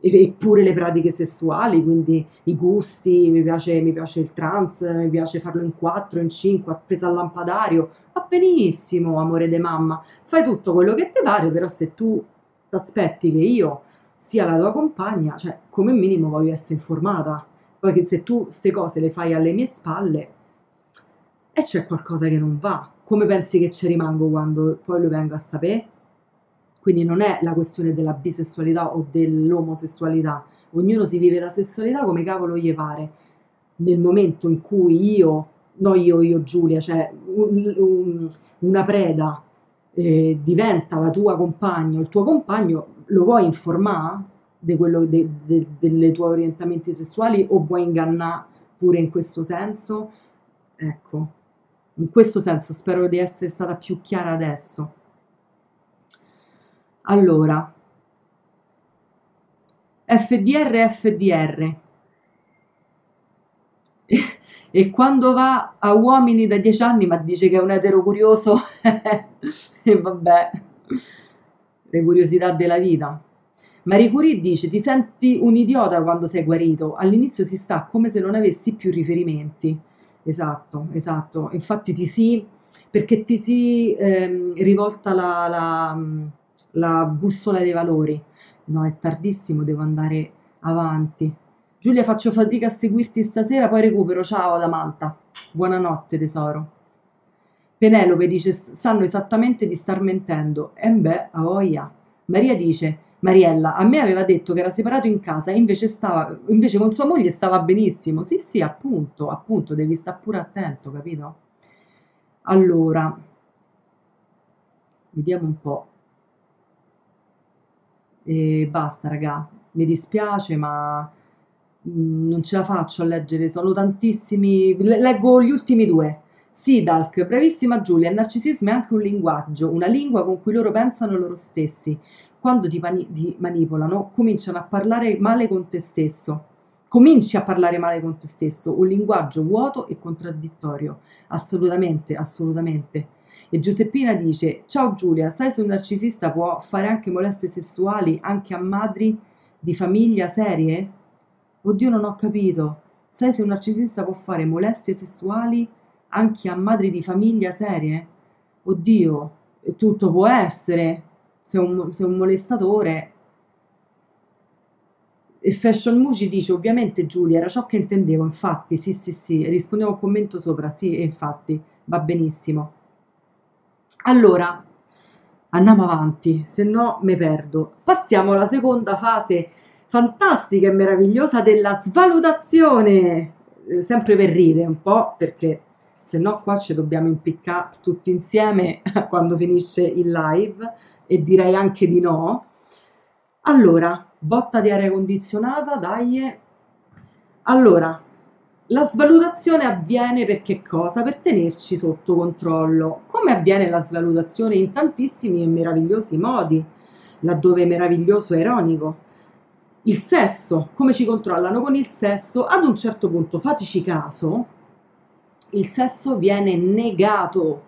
eppure le pratiche sessuali, quindi i gusti, mi piace, mi piace il trans, mi piace farlo in quattro, in cinque, appesa al lampadario, va benissimo, amore di mamma, fai tutto quello che ti pare, però se tu ti aspetti che io sia la tua compagna, cioè come minimo voglio essere informata, poi che se tu queste cose le fai alle mie spalle e c'è qualcosa che non va, come pensi che ci rimango quando poi lo vengo a sapere? Quindi non è la questione della bisessualità o dell'omosessualità, ognuno si vive la sessualità come cavolo gli pare. Nel momento in cui io, no io, io Giulia, cioè un, un, una preda eh, diventa la tua compagna il tuo compagno, lo vuoi informare quello, de, de, delle tue orientamenti sessuali o vuoi ingannare pure in questo senso? Ecco, in questo senso spero di essere stata più chiara adesso. Allora, FDR FDR. E, quando va a uomini da 10 anni, ma dice che è un etero curioso, e vabbè, le curiosità della vita. Marie Curie dice: Ti senti un idiota quando sei guarito. All'inizio si sta come se non avessi più riferimenti. Esatto, esatto. Infatti ti si perché ti si ehm, rivolta la, la, la bussola dei valori. No, è tardissimo, devo andare avanti. Giulia, faccio fatica a seguirti stasera, poi recupero. Ciao Adamanta. Buonanotte, tesoro. Penelope dice: Sanno esattamente di star mentendo. E beh, a voglia. Maria dice: Mariella, a me aveva detto che era separato in casa e invece, stava, invece con sua moglie stava benissimo. Sì, sì, appunto, appunto, devi stare pure attento, capito? Allora, vediamo un po'. E basta, raga. Mi dispiace, ma mm, non ce la faccio a leggere. Sono tantissimi. Leggo gli ultimi due. Sì, Dalk, bravissima Giulia, il narcisismo è anche un linguaggio, una lingua con cui loro pensano loro stessi. Quando ti, mani- ti manipolano, cominciano a parlare male con te stesso. Cominci a parlare male con te stesso, un linguaggio vuoto e contraddittorio. Assolutamente, assolutamente. E Giuseppina dice: Ciao Giulia, sai se un narcisista può fare anche molestie sessuali anche a madri di famiglia serie? Oddio, non ho capito. Sai se un narcisista può fare molestie sessuali anche a madri di famiglia serie? Oddio, tutto può essere. Se un, se un molestatore. E Fashion Muci dice: Ovviamente, Giulia, era ciò che intendevo. Infatti, sì, sì, sì. Rispondevo al commento sopra. Sì, infatti, va benissimo. Allora, andiamo avanti, se no me perdo. Passiamo alla seconda fase fantastica e meravigliosa della svalutazione. Eh, sempre per ridere un po', perché se no qua ci dobbiamo impiccare tutti insieme quando finisce il live e direi anche di no. Allora, botta di aria condizionata, dai. Allora, la svalutazione avviene per che cosa? Per tenerci sotto controllo. Come avviene la svalutazione? In tantissimi e meravigliosi modi, laddove meraviglioso è ironico. Il sesso, come ci controllano con il sesso? Ad un certo punto, fateci caso, il sesso viene negato,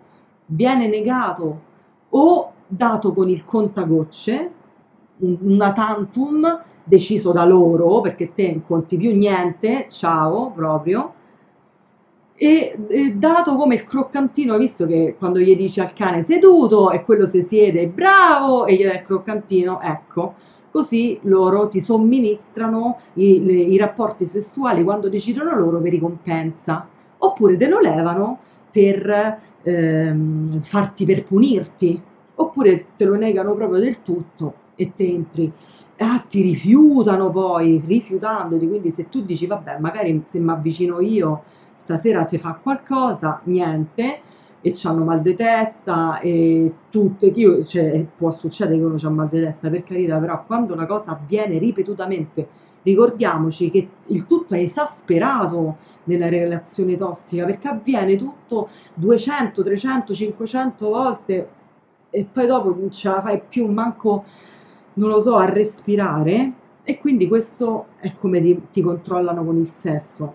viene negato o dato con il contagocce, una tantum deciso da loro perché te non conti più niente, ciao proprio. E, e dato come il croccantino, visto che quando gli dici al cane seduto e quello si siede bravo e gli dai il croccantino, ecco, così loro ti somministrano i, le, i rapporti sessuali quando decidono loro per ricompensa, oppure te lo levano per ehm, farti per punirti, oppure te lo negano proprio del tutto e te entri ah, ti rifiutano poi, rifiutandoti, quindi se tu dici vabbè magari se mi avvicino io stasera si fa qualcosa, niente, e hanno mal di testa e tutte, io, cioè, può succedere che uno ha mal di testa per carità, però quando una cosa avviene ripetutamente, ricordiamoci che il tutto è esasperato nella relazione tossica perché avviene tutto 200, 300, 500 volte e poi dopo non ce la fai più manco non lo so, a respirare e quindi questo è come ti, ti controllano con il sesso.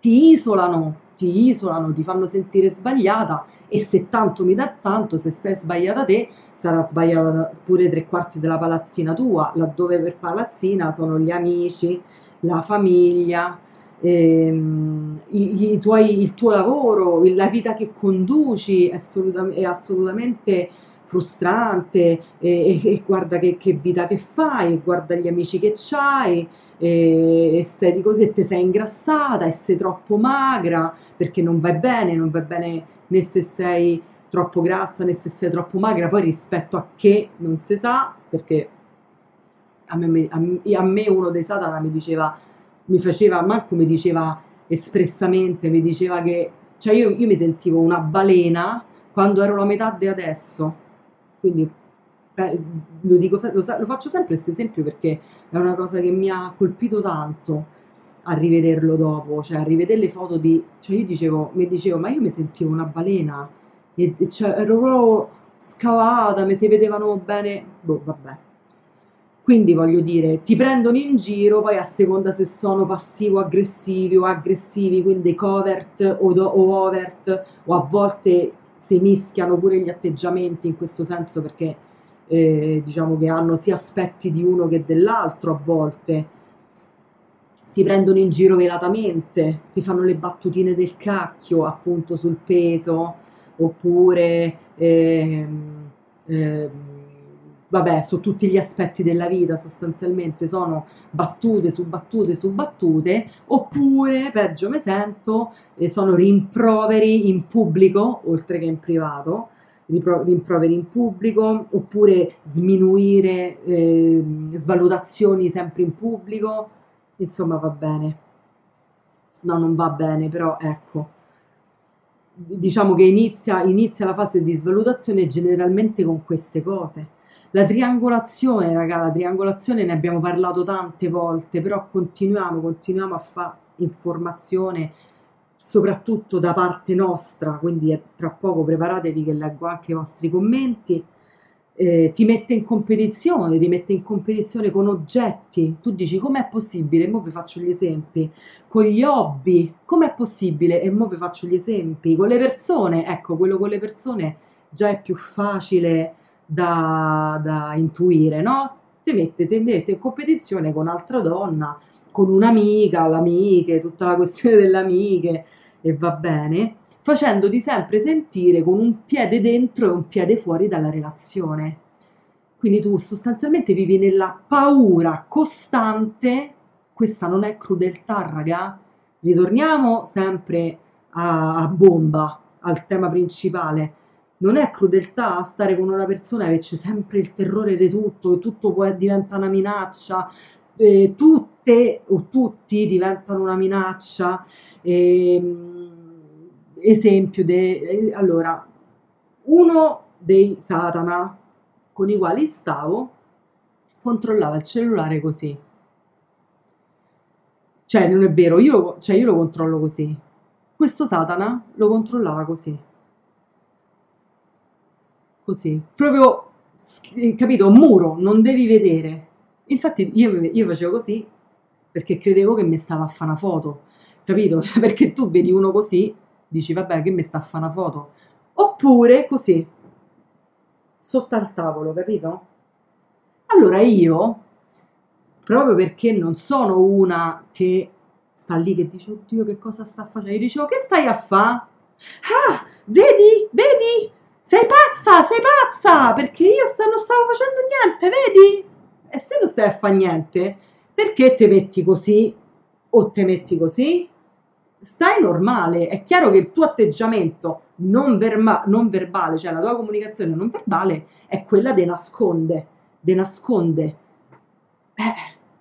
Ti isolano, ti isolano, ti fanno sentire sbagliata e se tanto mi dà tanto, se stai sbagliata te, sarà sbagliata pure tre quarti della palazzina tua, laddove per palazzina sono gli amici, la famiglia, ehm, i, i tuoi, il tuo lavoro, la vita che conduci è, assolutam- è assolutamente frustrante e, e, guarda che, che, vita che fai, guarda gli amici che c'hai e, e sei di così e te sei ingrassata e sei troppo magra perché non vai bene, non vai bene né se sei troppo grassa né se sei troppo magra, poi rispetto a che non si sa perché a me, a me uno dei Satana mi diceva, mi faceva, manco mi diceva espressamente, mi diceva che, cioè io, io mi sentivo una balena quando ero la metà di adesso quindi eh, lo, dico, lo, lo, faccio sempre questo esempio perché è una cosa che mi ha colpito tanto a rivederlo dopo, cioè a rivedere le foto di... Cioè io dicevo, mi dicevo, ma io mi sentivo una balena, e, cioè, ero proprio scavata, mi si vedevano bene, boh, vabbè. Quindi voglio dire, ti prendono in giro, poi a seconda se sono passivo-aggressivi o aggressivi, quindi covert o, do, o overt, o a volte si mischiano pure gli atteggiamenti in questo senso perché eh, diciamo che hanno sia aspetti di uno che dell'altro a volte. Ti prendono in giro velatamente, ti fanno le battutine del cacchio appunto sul peso, oppure ehm, ehm, vabbè, su tutti gli aspetti della vita sostanzialmente sono battute su battute su battute, oppure, peggio mi sento, eh, sono rimproveri in pubblico, oltre che in privato, rimproveri in pubblico, oppure sminuire eh, svalutazioni sempre in pubblico, insomma va bene. No, non va bene, però ecco diciamo che inizia, inizia la fase di svalutazione generalmente con queste cose. La triangolazione, raga, la triangolazione ne abbiamo parlato tante volte, però continuiamo, continuiamo a fare informazione, soprattutto da parte nostra, quindi tra poco preparatevi che leggo anche i vostri commenti eh, ti mette in competizione, ti mette in competizione con oggetti. Tu dici com'è possibile? E mo vi faccio gli esempi. Con gli hobby, com'è possibile? E mo vi faccio gli esempi. Con le persone, ecco, quello con le persone già è più facile da, da intuire, no? Ti mette, ti mette in competizione con un'altra donna, con un'amica, l'amiche, tutta la questione delle amiche e va bene facendoti sempre sentire con un piede dentro e un piede fuori dalla relazione. Quindi tu sostanzialmente vivi nella paura costante, questa non è crudeltà, raga. Ritorniamo sempre a, a bomba, al tema principale. Non è crudeltà stare con una persona e averci sempre il terrore di tutto, che tutto poi diventa una minaccia, eh, tutte o tutti diventano una minaccia. Eh, esempio de, allora uno dei Satana con i quali stavo controllava il cellulare così cioè non è vero io, cioè, io lo controllo così questo Satana lo controllava così così proprio capito un muro non devi vedere infatti io, io facevo così perché credevo che mi stava a fare una foto capito? Cioè, perché tu vedi uno così dici vabbè che mi sta a fare una foto, oppure così, sotto al tavolo, capito? Allora io, proprio perché non sono una che sta lì che dice oddio che cosa sta facendo, gli dicevo che stai a fare? Ah, vedi, vedi, sei pazza, sei pazza, perché io non stavo facendo niente, vedi? E se non stai a fare niente, perché ti metti così o ti metti così? stai normale. È chiaro che il tuo atteggiamento non, verma- non verbale, cioè la tua comunicazione non verbale, è quella de nasconde, de nasconde. Eh,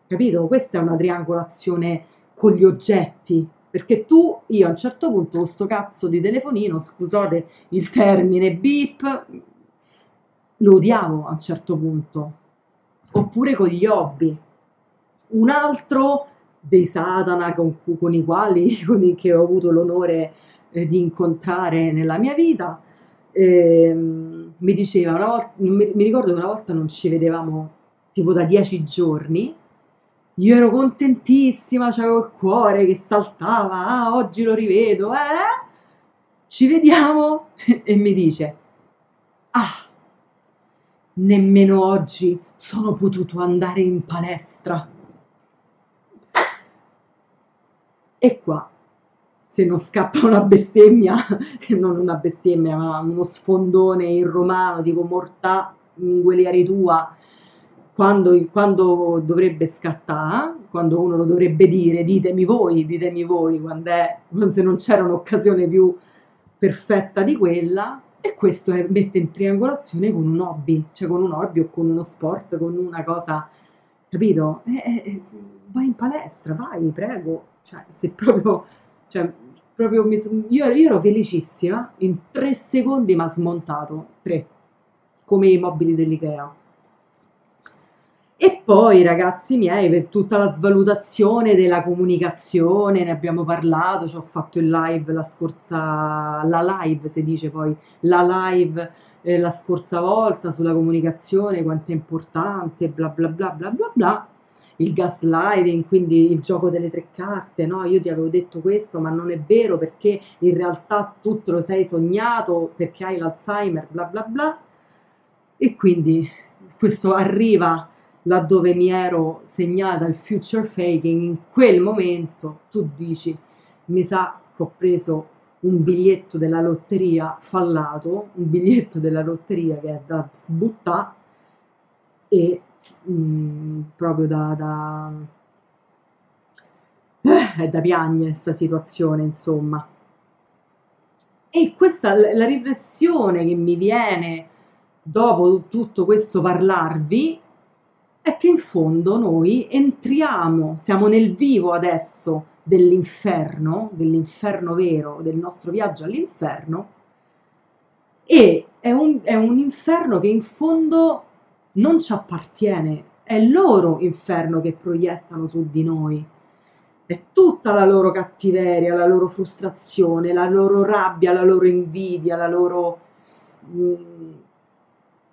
capito? Questa è una triangolazione con gli oggetti. Perché tu, io a un certo punto, con sto cazzo di telefonino, scusate il termine beep, lo odiavo a un certo punto. Oppure con gli hobby. Un altro dei Satana con, con i quali con i, che ho avuto l'onore eh, di incontrare nella mia vita. Eh, mi diceva una volta, mi, mi ricordo che una volta non ci vedevamo tipo da dieci giorni. Io ero contentissima, c'avevo il cuore che saltava, ah, oggi lo rivedo, eh? Ci vediamo e mi dice, ah, nemmeno oggi sono potuto andare in palestra. E qua, se non scappa una bestemmia, non una bestemmia, ma uno sfondone in romano tipo mortà, ingueliare tua, quando, quando, dovrebbe scattare, quando uno lo dovrebbe dire, ditemi voi, ditemi voi, è, se non c'era un'occasione più perfetta di quella, e questo è, mette in triangolazione con un hobby, cioè con un hobby o con uno sport, con una cosa, capito? Eh, eh, vai in palestra, vai, prego, cioè, se proprio, cioè, proprio mi, io, io, ero felicissima, in tre secondi mi ha smontato, tre, come i mobili dell'Ikea. E poi, ragazzi miei, per tutta la svalutazione della comunicazione, ne abbiamo parlato, ci ho fatto il live la scorsa, la live si dice poi, la live eh, la scorsa volta sulla comunicazione, quanto è importante, bla bla bla bla bla bla il gaslighting, quindi il gioco delle tre carte, no? Io ti avevo detto questo, ma non è vero perché in realtà tu te lo sei sognato perché hai l'Alzheimer, bla bla bla. E quindi questo arriva laddove mi ero segnata il future faking, in quel momento tu dici, mi sa che ho preso un biglietto della lotteria fallato, un biglietto della lotteria che è da sbuttare e mh, proprio da, da eh, è da piagne questa situazione, insomma. E questa la riflessione che mi viene dopo tutto questo parlarvi è che in fondo noi entriamo, siamo nel vivo adesso dell'inferno, dell'inferno vero, del nostro viaggio all'inferno, e è un, è un inferno che in fondo non ci appartiene, è il loro inferno che proiettano su di noi. È tutta la loro cattiveria, la loro frustrazione, la loro rabbia, la loro invidia, la loro... Mm,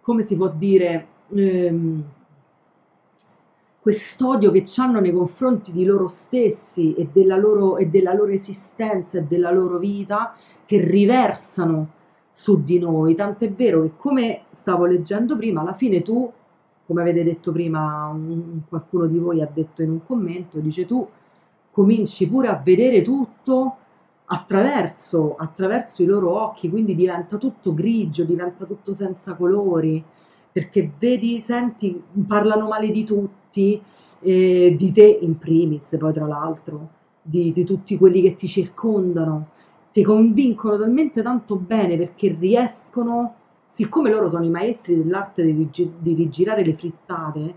come si può dire... Ehm, quest'odio che hanno nei confronti di loro stessi e della loro, e della loro esistenza e della loro vita che riversano su di noi. Tant'è vero che, come stavo leggendo prima, alla fine tu, come avete detto prima, un, qualcuno di voi ha detto in un commento, dice tu cominci pure a vedere tutto attraverso, attraverso i loro occhi, quindi diventa tutto grigio, diventa tutto senza colori perché vedi, senti, parlano male di tutti, eh, di te in primis, poi tra l'altro, di, di tutti quelli che ti circondano, ti convincono talmente tanto bene perché riescono, siccome loro sono i maestri dell'arte di, di rigirare le frittate,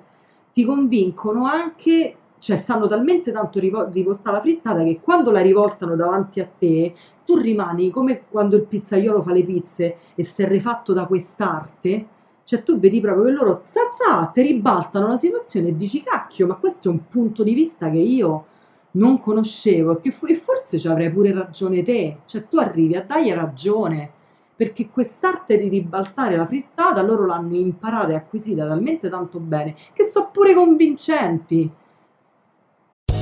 ti convincono anche cioè sanno talmente tanto rivol- rivoltare la frittata che quando la rivoltano davanti a te tu rimani come quando il pizzaiolo fa le pizze e si è rifatto da quest'arte cioè tu vedi proprio che loro zazza, ti ribaltano la situazione e dici cacchio, ma questo è un punto di vista che io non conoscevo e, che e forse ci avrei pure ragione te. Cioè tu arrivi a dargli ragione perché quest'arte di ribaltare la frittata loro l'hanno imparata e acquisita talmente tanto bene che sono pure convincenti.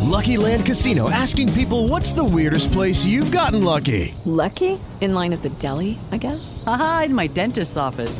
Lucky Land Casino asking people what's the weirdest place you've gotten lucky? Lucky? In line at the deli, I guess? Aha, in my dentist's office.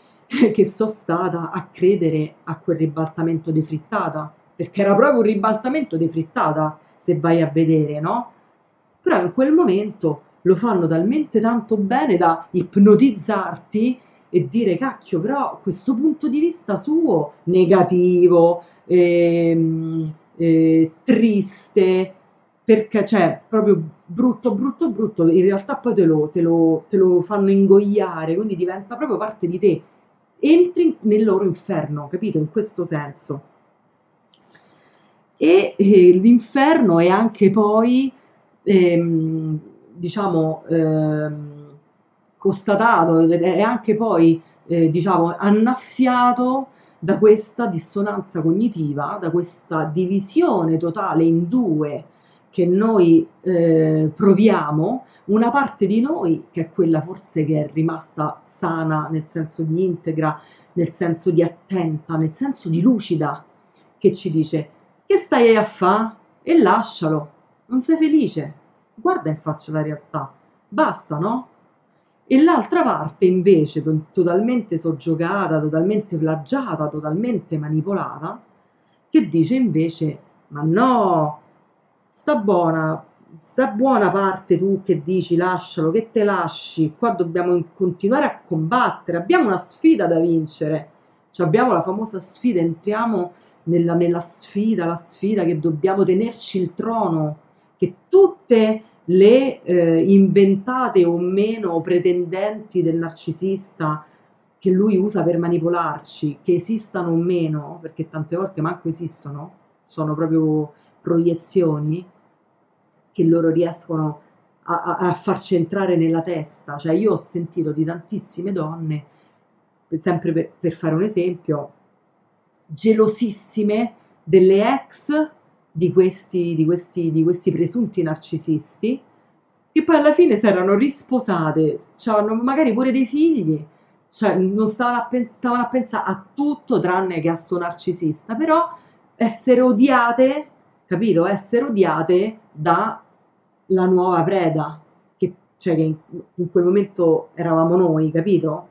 che sono stata a credere a quel ribaltamento di frittata, perché era proprio un ribaltamento di frittata, se vai a vedere, no? Però in quel momento lo fanno talmente tanto bene da ipnotizzarti e dire cacchio, però questo punto di vista suo negativo, ehm, eh, triste, perché cioè proprio brutto, brutto, brutto, in realtà poi te lo, te lo, te lo fanno ingoiare, quindi diventa proprio parte di te entri nel loro inferno, capito? In questo senso. E eh, l'inferno è anche poi, ehm, diciamo, ehm, constatato, è anche poi, eh, diciamo, annaffiato da questa dissonanza cognitiva, da questa divisione totale in due che noi eh, proviamo, una parte di noi, che è quella forse che è rimasta sana, nel senso di integra, nel senso di attenta, nel senso di lucida, che ci dice che stai a fa? E lascialo, non sei felice, guarda in faccia la realtà, basta, no? E l'altra parte invece, to- totalmente soggiogata, totalmente plagiata, totalmente manipolata, che dice invece, ma no, sta buona, sta buona parte tu che dici lascialo, che te lasci, qua dobbiamo continuare a combattere, abbiamo una sfida da vincere, cioè abbiamo la famosa sfida, entriamo nella, nella sfida, la sfida che dobbiamo tenerci il trono, che tutte le eh, inventate o meno pretendenti del narcisista che lui usa per manipolarci, che esistano o meno, perché tante volte manco esistono, sono proprio proiezioni che loro riescono a, a, farci entrare nella testa. Cioè io ho sentito di tantissime donne, sempre per, per fare un esempio, gelosissime delle ex di questi, di, questi, di questi presunti narcisisti, che poi alla fine si erano risposate, avevano magari pure dei figli, cioè non stavano a, pens- stavano a pensare a tutto tranne che a sto narcisista, però essere odiate, capito? Essere odiate da la nuova preda, che, cioè che in, in quel momento eravamo noi, capito?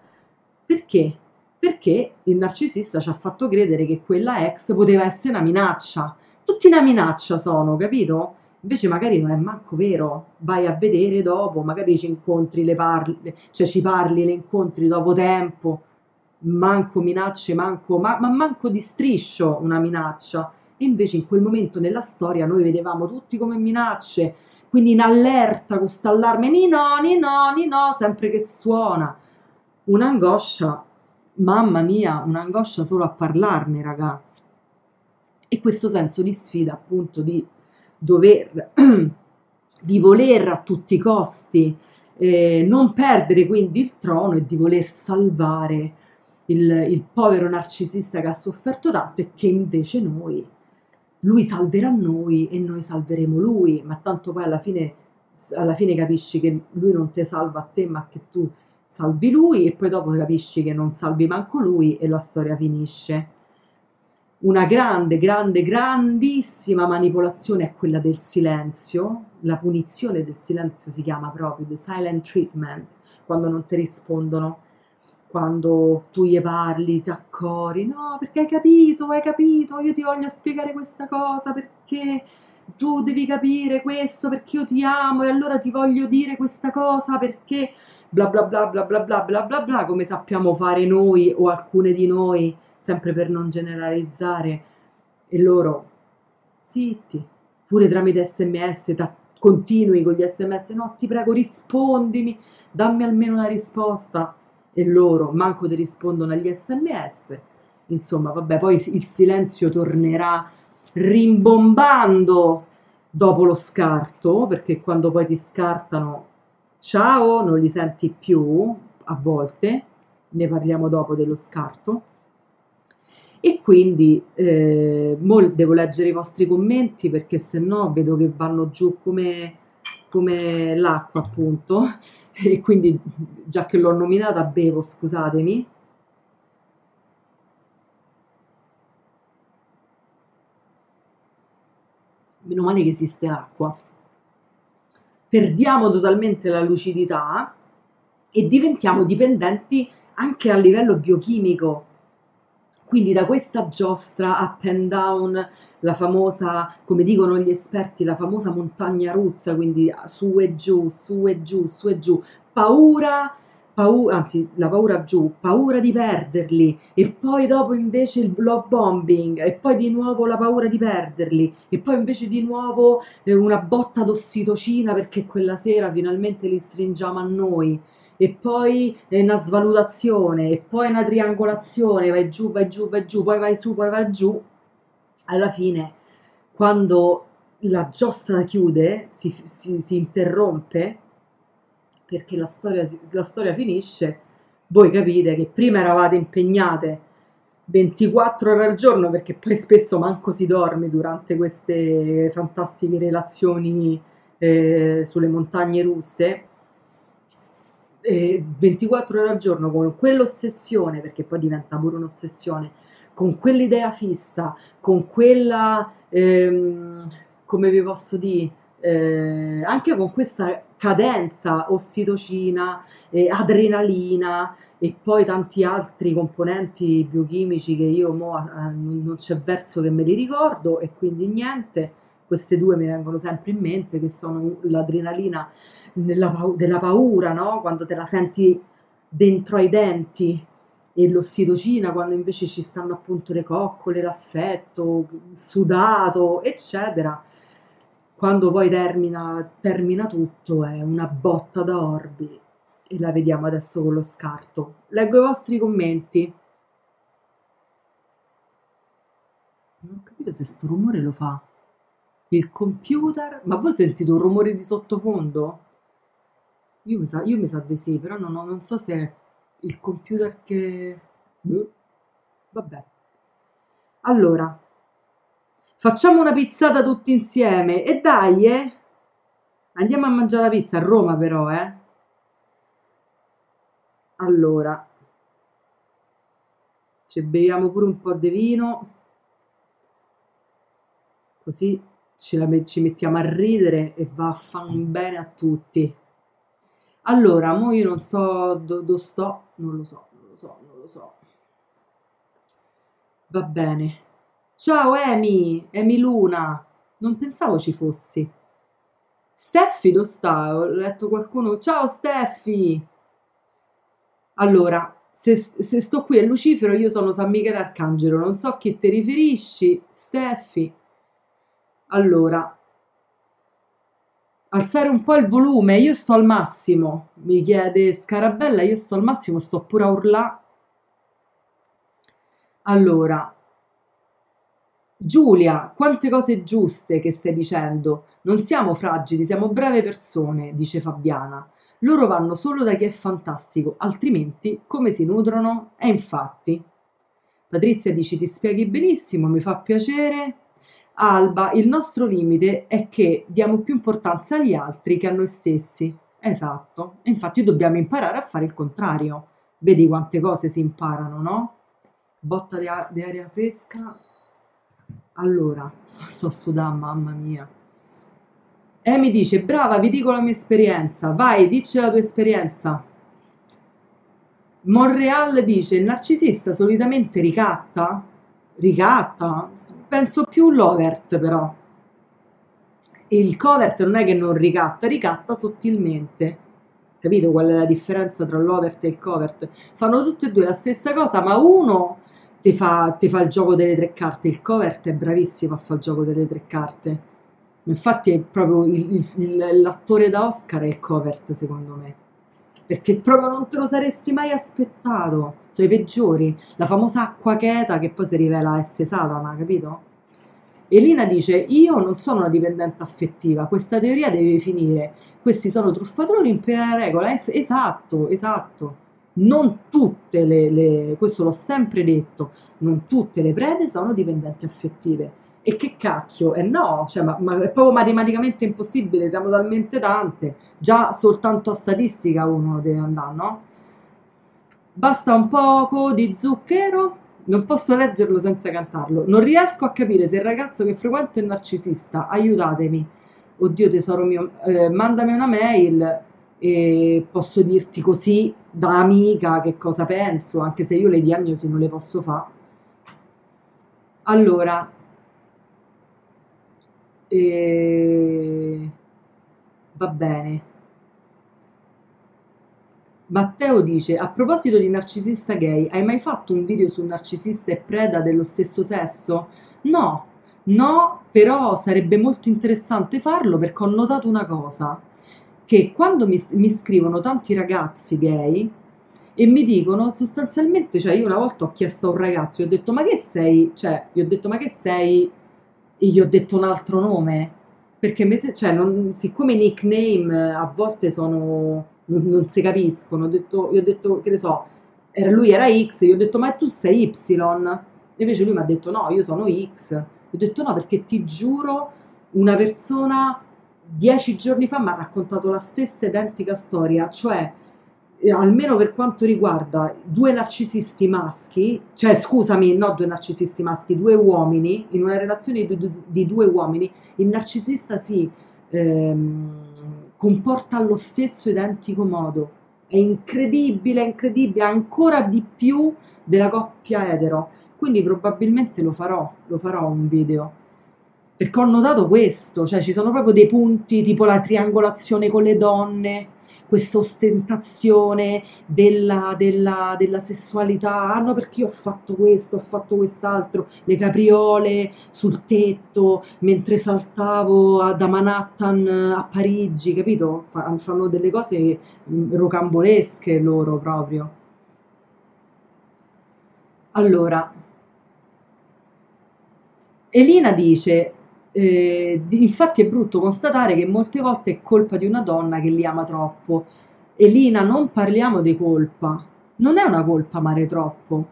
Perché? Perché il narcisista ci ha fatto credere che quella ex poteva essere una minaccia. Tutti una minaccia sono, capito? Invece magari non è manco vero, vai a vedere dopo, magari ci incontri, le parli, cioè ci parli, le incontri dopo tempo, manco minacce, manco, ma, ma manco di striscio una minaccia. Invece in quel momento nella storia noi vedevamo tutti come minacce, quindi in allerta con questo allarme, ni no, ni no, ni no, sempre che suona. Un'angoscia, mamma mia, un'angoscia solo a parlarne, raga. E questo senso di sfida, appunto, di dover, di voler a tutti i costi eh, non perdere quindi il trono e di voler salvare il, il povero narcisista che ha sofferto tanto e che invece noi, lui salverà noi e noi salveremo lui, ma tanto poi alla fine, alla fine capisci che lui non ti salva a te ma che tu salvi lui e poi dopo capisci che non salvi manco lui e la storia finisce. Una grande, grande, grandissima manipolazione è quella del silenzio, la punizione del silenzio si chiama proprio, the silent treatment, quando non ti rispondono, quando tu gli parli, ti accori, no, perché hai capito, hai capito, io ti voglio spiegare questa cosa, perché tu devi capire questo, perché io ti amo e allora ti voglio dire questa cosa, perché bla bla bla bla bla bla bla bla bla, come sappiamo fare noi o alcune di noi sempre per non generalizzare, e loro zitti, pure tramite sms, ta- continui con gli sms, no ti prego rispondimi, dammi almeno una risposta, e loro manco ti rispondono agli sms, insomma vabbè poi il silenzio tornerà rimbombando dopo lo scarto, perché quando poi ti scartano ciao, non li senti più a volte, ne parliamo dopo dello scarto. E quindi eh, devo leggere i vostri commenti perché se no vedo che vanno giù come, come l'acqua appunto e quindi già che l'ho nominata bevo scusatemi. Meno male che esiste l'acqua. Perdiamo totalmente la lucidità e diventiamo dipendenti anche a livello biochimico quindi da questa giostra up and down, la famosa, come dicono gli esperti, la famosa montagna russa, quindi su e giù, su e giù, su e giù, paura, paura anzi la paura giù, paura di perderli e poi dopo invece il love bombing e poi di nuovo la paura di perderli e poi invece di nuovo eh, una botta d'ossitocina perché quella sera finalmente li stringiamo a noi e poi una svalutazione, e poi una triangolazione, vai giù, vai giù, vai giù, poi vai su, poi vai giù. Alla fine, quando la giostra chiude, si, si, si interrompe, perché la storia, la storia finisce, voi capite che prima eravate impegnate 24 ore al giorno, perché poi spesso manco si dorme durante queste fantastiche relazioni eh, sulle montagne russe, eh, 24 ore al giorno con quell'ossessione, perché poi diventa pure un'ossessione, con quell'idea fissa, con quella, ehm, come vi posso dire, eh, anche con questa cadenza ossitocina, eh, adrenalina e poi tanti altri componenti biochimici che io mo, eh, non c'è verso che me li ricordo e quindi niente, queste due mi vengono sempre in mente che sono l'adrenalina nella, della paura, no? quando te la senti dentro ai denti e l'ossitocina quando invece ci stanno appunto le coccole, l'affetto, sudato, eccetera. Quando poi termina, termina tutto è una botta da orbi e la vediamo adesso con lo scarto. Leggo i vostri commenti. Non ho capito se sto rumore lo fa il computer. Ma voi sentite un rumore di sottofondo? Io mi sa, io mi sa di sì, però non, non so se è il computer che... Boh. Vabbè. Allora, facciamo una pizzata tutti insieme e dai, eh? Andiamo a mangiare la pizza a Roma però, eh? Allora, ci beviamo pure un po' di vino, così ci, la ci mettiamo a ridere e va a fan bene a tutti. Allora, mo io non so dove sto, non lo so, non lo so, non lo so. Va bene. Ciao Emi, Emi Luna, non pensavo ci fossi. Steffi, dove sta? Ho letto qualcuno. Ciao Steffi! Allora, se, se sto qui a Lucifero, io sono San Michele Arcangelo, non so a chi ti riferisci, Steffi. Allora, alzare un po' il volume, io sto al massimo, mi chiede Scarabella, io sto al massimo, sto pure a urlare. Allora, Giulia, quante cose giuste che stai dicendo. Non siamo fragili, siamo brave persone, dice Fabiana. Loro vanno solo da chi è fantastico, altrimenti come si nutrono? E infatti. Patrizia dice ti spieghi benissimo, mi fa piacere. Alba, il nostro limite è che diamo più importanza agli altri che a noi stessi. Esatto, infatti dobbiamo imparare a fare il contrario. Vedi quante cose si imparano, no? Botta di, a- di aria fresca. Allora, sto, sto sudando, mamma mia. E mi dice, brava, vi dico la mia esperienza. Vai, dici la tua esperienza. Monreal dice, il narcisista solitamente ricatta? Ricatta? Penso più l'overt però. Il covert non è che non ricatta, ricatta sottilmente. Capito qual è la differenza tra l'overt e il covert? Fanno tutte e due la stessa cosa, ma uno ti fa, ti fa il gioco delle tre carte, il covert è bravissimo a fare il gioco delle tre carte. Infatti è proprio il- il- l'attore da Oscar è il covert secondo me. Perché proprio non te lo saresti mai aspettato. Sono i peggiori. La famosa acqua cheta che poi si rivela essere Satana, capito? Elina dice: Io non sono una dipendente affettiva, questa teoria deve finire. Questi sono truffatori in piena regola. Es- esatto, esatto. Non tutte le, le- questo l'ho sempre detto, non tutte le prede sono dipendenti affettive. E che cacchio? E no, cioè, ma, ma è proprio matematicamente impossibile, siamo talmente tante. Già soltanto a statistica uno deve andare, no? Basta un poco di zucchero? Non posso leggerlo senza cantarlo. Non riesco a capire se il ragazzo che frequento è narcisista. Aiutatemi. Oddio tesoro mio, eh, mandami una mail e posso dirti così da amica che cosa penso, anche se io le diagnosi non le posso fare. Allora, eh, va bene. Matteo dice: A proposito di narcisista gay, hai mai fatto un video su narcisista e preda dello stesso sesso? No, no, però sarebbe molto interessante farlo perché ho notato una cosa: che quando mi, mi scrivono tanti ragazzi gay e mi dicono sostanzialmente, cioè io una volta ho chiesto a un ragazzo, gli ho detto: Ma che sei? Cioè, gli ho detto: Ma che sei? E gli ho detto un altro nome perché mi se- cioè, non- siccome i nickname eh, a volte sono non, non si capiscono, ho detto, gli ho detto che ne so, era, lui era X, gli ho detto ma tu sei Y, invece lui mi ha detto no, io sono X, ho detto no perché ti giuro una persona dieci giorni fa mi ha raccontato la stessa identica storia, cioè almeno per quanto riguarda due narcisisti maschi, cioè scusami, no due narcisisti maschi, due uomini, in una relazione di, di- due uomini, il narcisista si ehm, comporta allo stesso identico modo. È incredibile, incredibile, ancora di più della coppia etero. Quindi probabilmente lo farò, lo farò un video. Perché ho notato questo, cioè ci sono proprio dei punti tipo la triangolazione con le donne, questa ostentazione della, della- della sessualità, ah no perché io ho fatto questo, ho fatto quest'altro, le capriole sul tetto mentre saltavo a- da Manhattan a Parigi, capito? Fa- Fanno delle cose mm, rocambolesche loro proprio. Allora, Elina dice, eh, infatti è brutto constatare che molte volte è colpa di una donna che li ama troppo. Elina, non parliamo di colpa, non è una colpa amare troppo,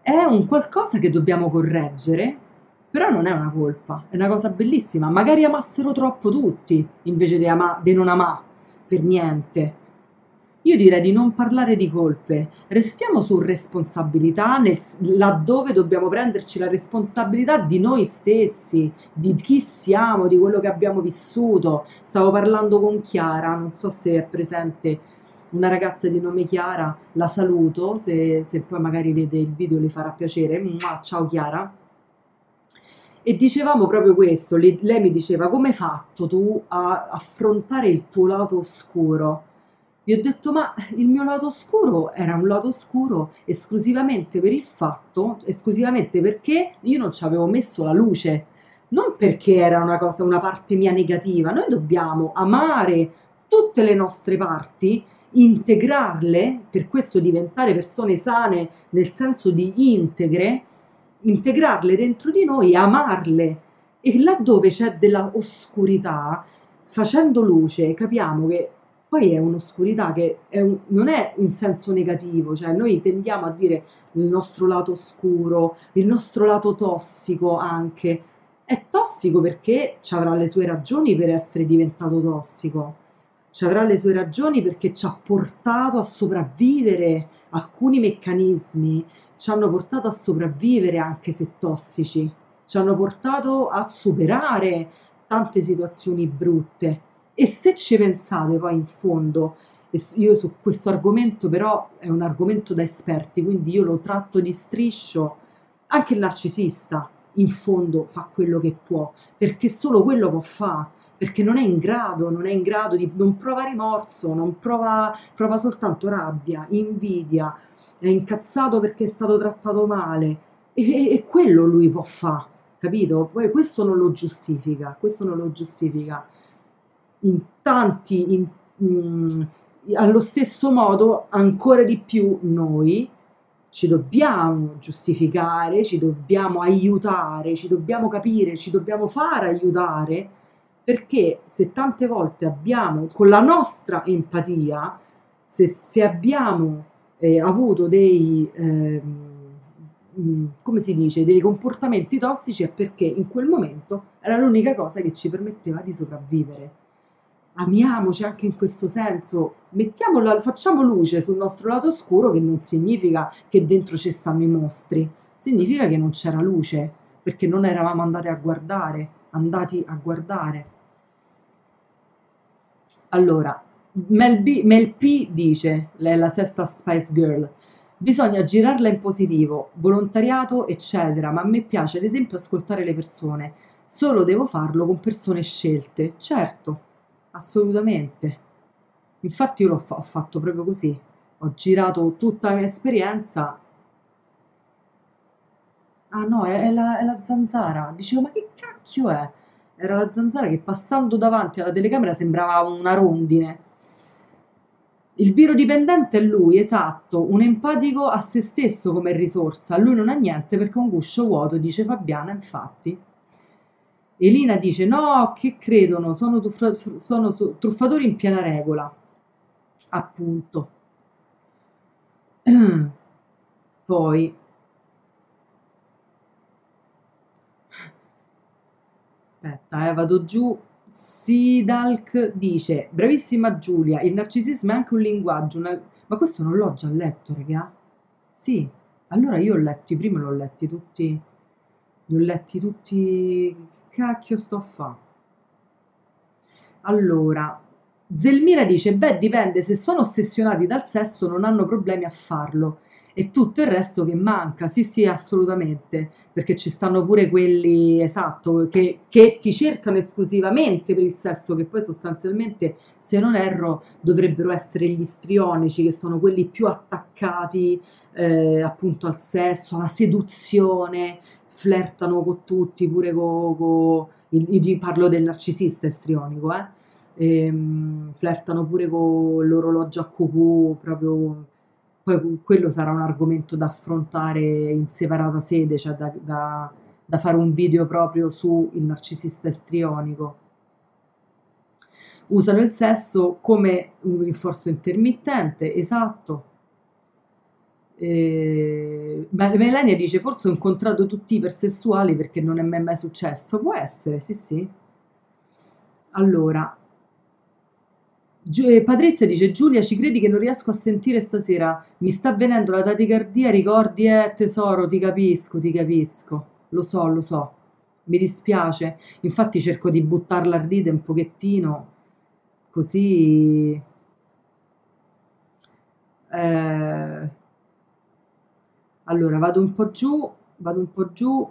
è un qualcosa che dobbiamo correggere, però non è una colpa, è una cosa bellissima. Magari amassero troppo tutti invece di, ama- di non amare per niente. Io direi di non parlare di colpe, restiamo su responsabilità nel- laddove dobbiamo prenderci la responsabilità di noi stessi, di chi siamo, di quello che abbiamo vissuto. Stavo parlando con Chiara, non so se è presente una ragazza di nome Chiara, la saluto, se, se poi magari vede il video le farà piacere. Mua, ciao Chiara. E dicevamo proprio questo, lei, lei mi diceva come hai fatto tu a affrontare il tuo lato oscuro? Gli ho detto ma il mio lato oscuro era un lato oscuro esclusivamente per il fatto, esclusivamente perché io non ci avevo messo la luce, non perché era una cosa, una parte mia negativa, noi dobbiamo amare tutte le nostre parti, integrarle, per questo diventare persone sane nel senso di integre, integrarle dentro di noi, amarle. E laddove c'è della oscurità, facendo luce, capiamo che poi è un'oscurità che è un, non è in senso negativo, cioè noi tendiamo a dire il nostro lato oscuro, il nostro lato tossico anche. È tossico perché ci avrà le sue ragioni per essere diventato tossico, ci avrà le sue ragioni perché ci ha portato a sopravvivere alcuni meccanismi, ci hanno portato a sopravvivere anche se tossici, ci hanno portato a superare tante situazioni brutte e se ci pensate poi in fondo, io su questo argomento però è un argomento da esperti, quindi io lo tratto di striscio, anche il narcisista in fondo fa quello che può, perché solo quello può fare, perché non è in grado, non è in grado di, non prova rimorso, non prova, prova soltanto rabbia, invidia, è incazzato perché è stato trattato male e, e quello lui può fare, capito? Poi questo non lo giustifica, questo non lo giustifica in tanti, in, mm, allo stesso modo, ancora di più noi ci dobbiamo giustificare, ci dobbiamo aiutare, ci dobbiamo capire, ci dobbiamo far aiutare, perché se tante volte abbiamo, con la nostra empatia, se, se abbiamo eh, avuto dei, eh, come si dice, dei comportamenti tossici è perché in quel momento era l'unica cosa che ci permetteva di sopravvivere amiamoci anche in questo senso, mettiamola, facciamo luce sul nostro lato oscuro che non significa che dentro ci stanno i mostri, significa che non c'era luce, perché non eravamo andati a guardare, andati a guardare. Allora, Mel, B, Mel P dice, lei è la sesta Spice Girl, bisogna girarla in positivo, volontariato, eccetera, ma a me piace ad esempio ascoltare le persone, solo devo farlo con persone scelte, certo, assolutamente. Infatti io l'ho fa- ho fatto proprio così, ho girato tutta la mia esperienza. Ah no, è, è, la, è la zanzara. Dicevo, ma che cacchio è? Era la zanzara che passando davanti alla telecamera sembrava una rondine. Il viro dipendente è lui, esatto, un empatico a se stesso come risorsa. Lui non ha niente perché è un guscio vuoto, dice Fabiana, infatti. Elina dice no, che credono, sono, tuffa- sono truffatori in piena regola. Appunto. Poi Aspetta, eh, vado giù. Sidalk dice: Bravissima Giulia, il narcisismo è anche un linguaggio. Una... Ma questo non l'ho già letto, raga? Sì, allora io ho letto, prima l'ho letti tutti. Li ho letti tutti cacchio sto a fa? Allora, Zelmira dice, beh dipende, se sono ossessionati dal sesso non hanno problemi a farlo e tutto il resto che manca, sì sì assolutamente, perché ci stanno pure quelli, esatto, che, che ti cercano esclusivamente per il sesso, che poi sostanzialmente, se non erro, dovrebbero essere gli istrionici, che sono quelli più attaccati eh, appunto al sesso, alla seduzione, flirtano con tutti, pure con... Co, io parlo del narcisista istrionico, eh? E, um, flirtano pure con l'orologio a cucù, proprio... Poi quello sarà un argomento da affrontare in separata sede, cioè da, da, da fare un video proprio sul narcisista istrionico. Usano il sesso come un rinforzo intermittente, esatto, eh, Melania dice forse ho incontrato tutti i ipersessuali perché non è mai, mai successo. Può essere, sì sì. Allora, Giu- eh, Patrizia dice Giulia ci credi che non riesco a sentire stasera mi sta venendo la taticardia ricordi eh tesoro ti capisco ti capisco lo so lo so mi dispiace infatti cerco di buttarla a ride un pochettino così eh, allora vado un po' giù vado un po' giù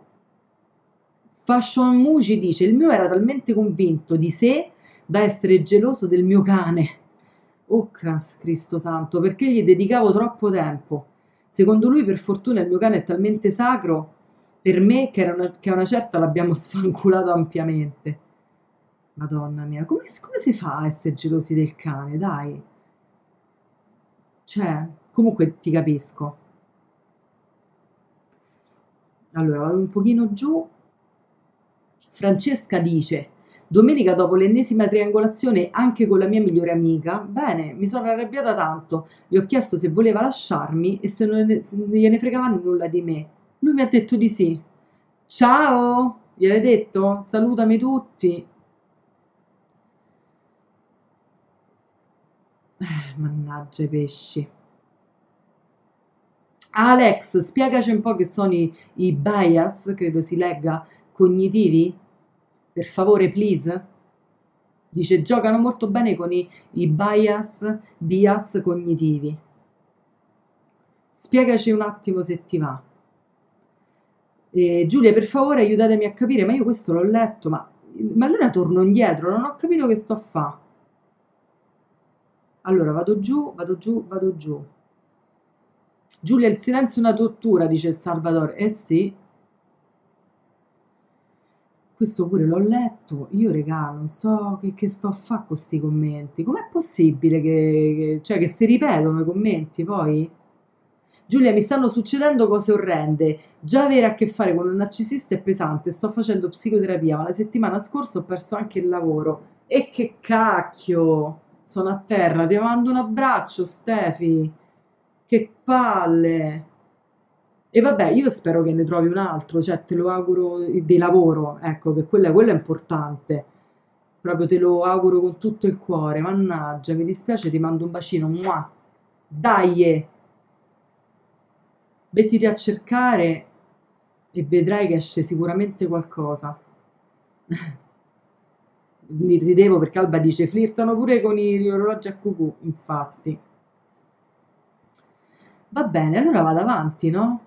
Fashion Muci dice il mio era talmente convinto di sé da essere geloso del mio cane. Oh Cristo Santo, perché gli dedicavo troppo tempo. Secondo lui, per fortuna, il mio cane è talmente sacro per me che, una, che a una certa l'abbiamo sfanculato ampiamente. Madonna mia, come, come si fa a essere gelosi del cane? Dai. Cioè, comunque ti capisco. Allora, vado un pochino giù. Francesca dice: Domenica dopo l'ennesima triangolazione anche con la mia migliore amica, bene, mi sono arrabbiata tanto. Gli ho chiesto se voleva lasciarmi e se non se non gliene fregava nulla di me. Lui mi ha detto di sì. Ciao, gliel'hai detto? Salutami tutti. Eh, mannaggia i pesci. Alex, spiegaci un po' che sono i, i bias, credo si legga, cognitivi. Per favore, please. Dice, giocano molto bene con i, i bias, bias cognitivi. Spiegaci un attimo se ti va. E, Giulia, per favore, aiutatemi a capire, ma io questo l'ho letto, ma, ma allora torno indietro, non ho capito che sto a fa. Allora, vado giù, vado giù, vado giù. Giulia, il silenzio è una tortura, dice il Salvatore. Eh sì. Questo pure l'ho letto. Io, regà, non so che, che sto a fare con questi commenti. Com'è possibile che, che- cioè, che si ripetono i commenti poi? Giulia, mi stanno succedendo cose orrende. Già avere a che fare con un narcisista è pesante. Sto facendo psicoterapia, ma la settimana scorsa ho perso anche il lavoro. E che cacchio! Sono a terra. Ti mando un abbraccio, Stefi. Che palle! E vabbè, io spero che ne trovi un altro, cioè te lo auguro di lavoro, ecco, che quello, quello è importante. Proprio te lo auguro con tutto il cuore. Mannaggia, mi dispiace, ti mando un bacino. Mua. Dai! Mettiti a cercare e vedrai che esce sicuramente qualcosa. Li ridevo perché Alba dice flirtano pure con gli orologi a cucù, infatti. Va bene, allora vado avanti, no?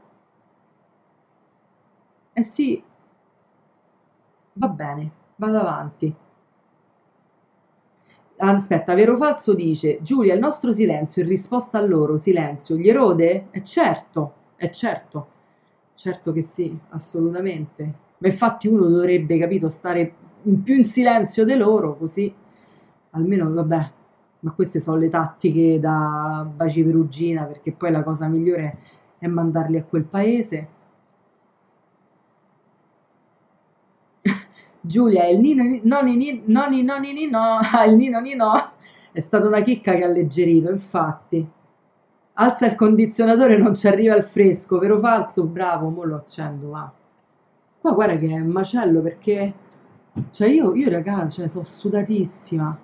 Eh sì, va bene, vado avanti. Aspetta, vero o falso dice Giulia, il nostro silenzio in risposta al loro silenzio gli erode? È certo, è certo, certo che sì, assolutamente. Ma infatti uno dovrebbe, capito, stare più in silenzio di loro, così almeno, vabbè, ma queste sono le tattiche da baci perugina, perché poi la cosa migliore è mandarli a quel paese. Giulia, il nino, ni- noni, ni- noni, noni, ni- no, il nino, ni- no, è stata una chicca che ha alleggerito, infatti. Alza il condizionatore, non ci arriva il fresco, vero falso? Bravo, mo lo accendo, va. Qua guarda che è un macello perché, cioè io, io raga, cioè, sono sudatissima.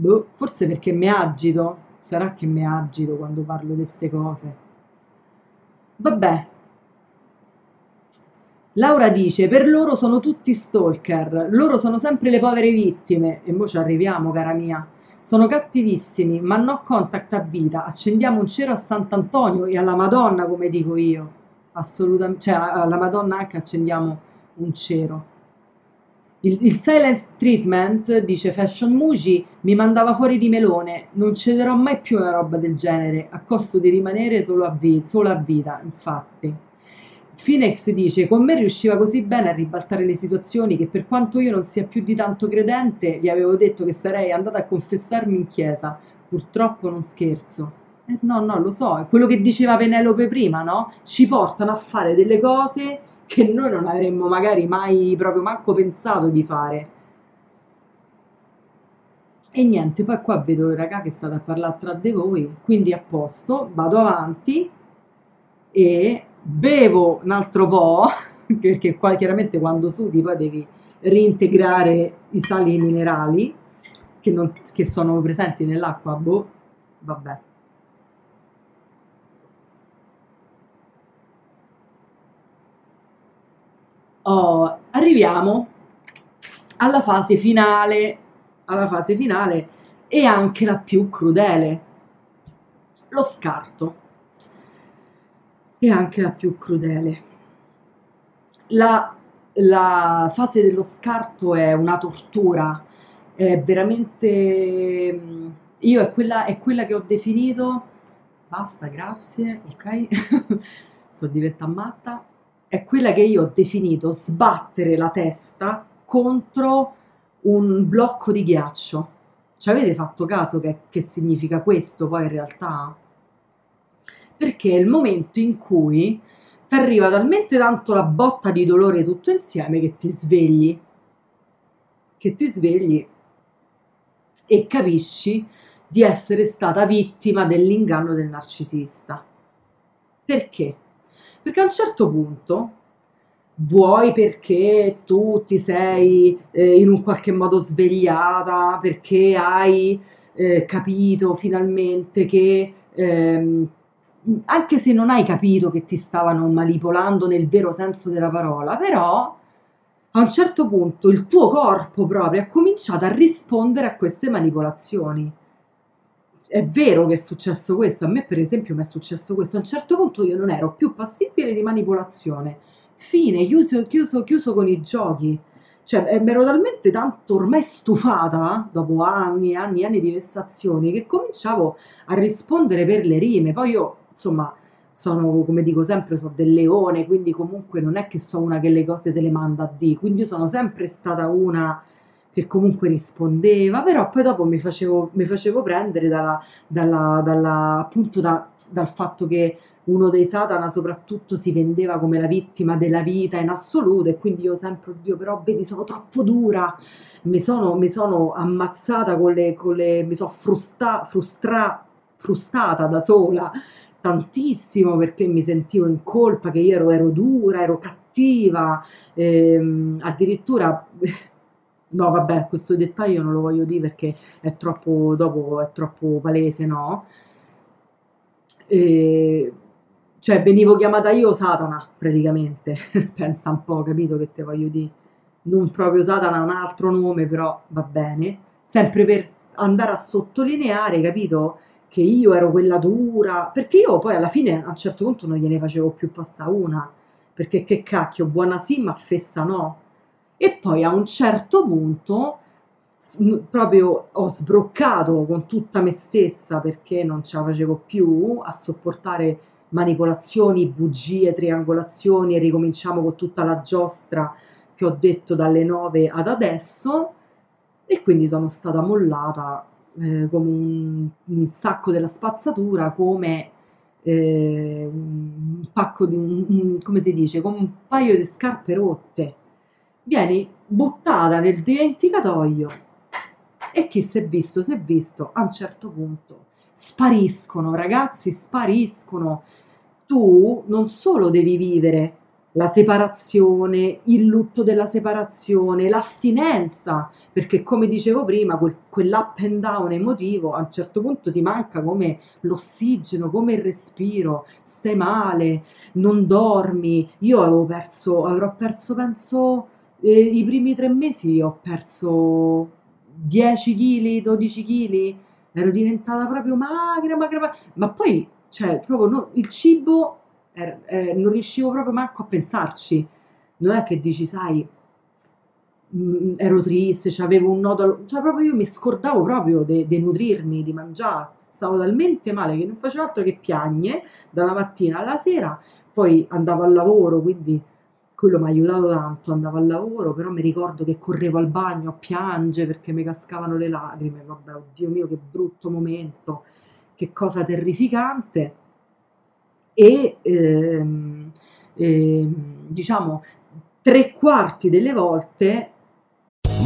Boh, forse perché mi agito, sarà che mi agito quando parlo di queste cose. Vabbè, Laura dice: Per loro sono tutti stalker, loro sono sempre le povere vittime. E mo ci arriviamo, cara mia. Sono cattivissimi, ma no contact a vita. Accendiamo un cero a Sant'Antonio e alla Madonna, come dico io. Assolutamente, cioè alla Madonna anche accendiamo un cero. Il, il silent treatment, dice Fashion Muji, mi mandava fuori di melone. Non cederò mai più una roba del genere, a costo di rimanere solo a, vi- solo a vita, infatti. Phoenix dice: Con me riusciva così bene a ribaltare le situazioni che, per quanto io non sia più di tanto credente, gli avevo detto che sarei andata a confessarmi in chiesa. Purtroppo non scherzo. Eh, no, no, lo so, è quello che diceva Penelope prima, no? Ci portano a fare delle cose che noi non avremmo magari mai proprio manco pensato di fare. E niente, poi qua vedo raga che state a parlare tra di voi, quindi a posto, vado avanti e bevo un altro po', perché qua chiaramente quando sudi poi devi reintegrare i sali minerali che, non- che sono presenti nell'acqua, boh, vabbè. Oh, arriviamo alla fase finale, alla fase finale e anche la più crudele, lo scarto. E anche la più crudele. La, la fase dello scarto è una tortura, è veramente... Io è quella, è quella che ho definito... Basta, grazie, ok? Sto diventando matta. È quella che io ho definito sbattere la testa contro un blocco di ghiaccio. Ci avete fatto caso che, che significa questo poi in realtà? Perché è il momento in cui ti arriva talmente tanto la botta di dolore tutto insieme che ti svegli, che ti svegli e capisci di essere stata vittima dell'inganno del narcisista. Perché? Perché a un certo punto, vuoi perché tu ti sei eh, in un qualche modo svegliata, perché hai eh, capito finalmente che ehm, anche se non hai capito che ti stavano manipolando nel vero senso della parola, però a un certo punto il tuo corpo proprio ha cominciato a rispondere a queste manipolazioni. È vero che è successo questo, a me per esempio mi è successo questo, a un certo punto io non ero più passibile di manipolazione, fine, chiuso, chiuso, chiuso con i giochi, cioè mi ero talmente tanto ormai stufata dopo anni e anni e anni di vessazioni che cominciavo a rispondere per le rime, poi io insomma sono come dico sempre so del leone quindi comunque non è che so una che le cose te le manda a di. Quindi io sono sempre stata una che comunque rispondeva però poi dopo mi facevo, mi facevo prendere dalla, dalla, dalla, appunto da- dal fatto che uno dei Satana soprattutto si vendeva come la vittima della vita in assoluto e quindi io sempre, oddio però vedi sono troppo dura, mi sono, mi sono ammazzata con le, con le mi sono frusta, frustra, frustata da sola tantissimo perché mi sentivo in colpa che io ero, ero dura, ero cattiva, ehm, addirittura... No, vabbè, questo dettaglio non lo voglio dire perché è troppo, dopo è troppo palese, no? E, cioè, venivo chiamata io Satana, praticamente. Pensa un po', capito che te voglio dire? Non proprio Satana, un altro nome, però va bene. Sempre per andare a sottolineare, capito? Che io ero quella dura. Perché io poi alla fine a un certo punto non gliene facevo più passare una. Perché che cacchio, buona sì, ma fessa no. E poi a un certo punto proprio ho sbroccato con tutta me stessa perché non ce la facevo più a sopportare manipolazioni, bugie, triangolazioni e ricominciamo con tutta la giostra che ho detto dalle 9 ad adesso e quindi sono stata mollata eh, come un, un sacco della spazzatura, come eh, un pacco di un, un- come si dice, come un paio di scarpe rotte. Vieni buttata nel dimenticatoio e chi si è visto, si è visto a un certo punto. Spariscono, ragazzi, spariscono. Tu non solo devi vivere la separazione, il lutto della separazione, l'astinenza, perché come dicevo prima, quel, quell'up and down emotivo a un certo punto ti manca come l'ossigeno, come il respiro, stai male, non dormi. Io avevo perso, avrò perso, penso, eh, i primi tre mesi ho perso 10 kg, 12 kg, ero diventata proprio magra, magra, magra. ma poi, cioè, proprio no- il cibo er- eh, non riuscivo proprio manco a pensarci. Non è che dici, sai, mm, ero triste, cioè avevo un nodo, cioè proprio io mi scordavo proprio di nutrirmi, di mangiare. Stavo talmente male che non facevo altro che piagne dalla mattina alla sera, poi andavo al lavoro, quindi quello mi ha aiutato tanto, andavo al lavoro, però mi ricordo che correvo al bagno a piangere perché mi cascavano le lacrime, vabbè, oddio mio, che brutto momento, che cosa terrificante. E ehm, ehm, diciamo tre quarti delle volte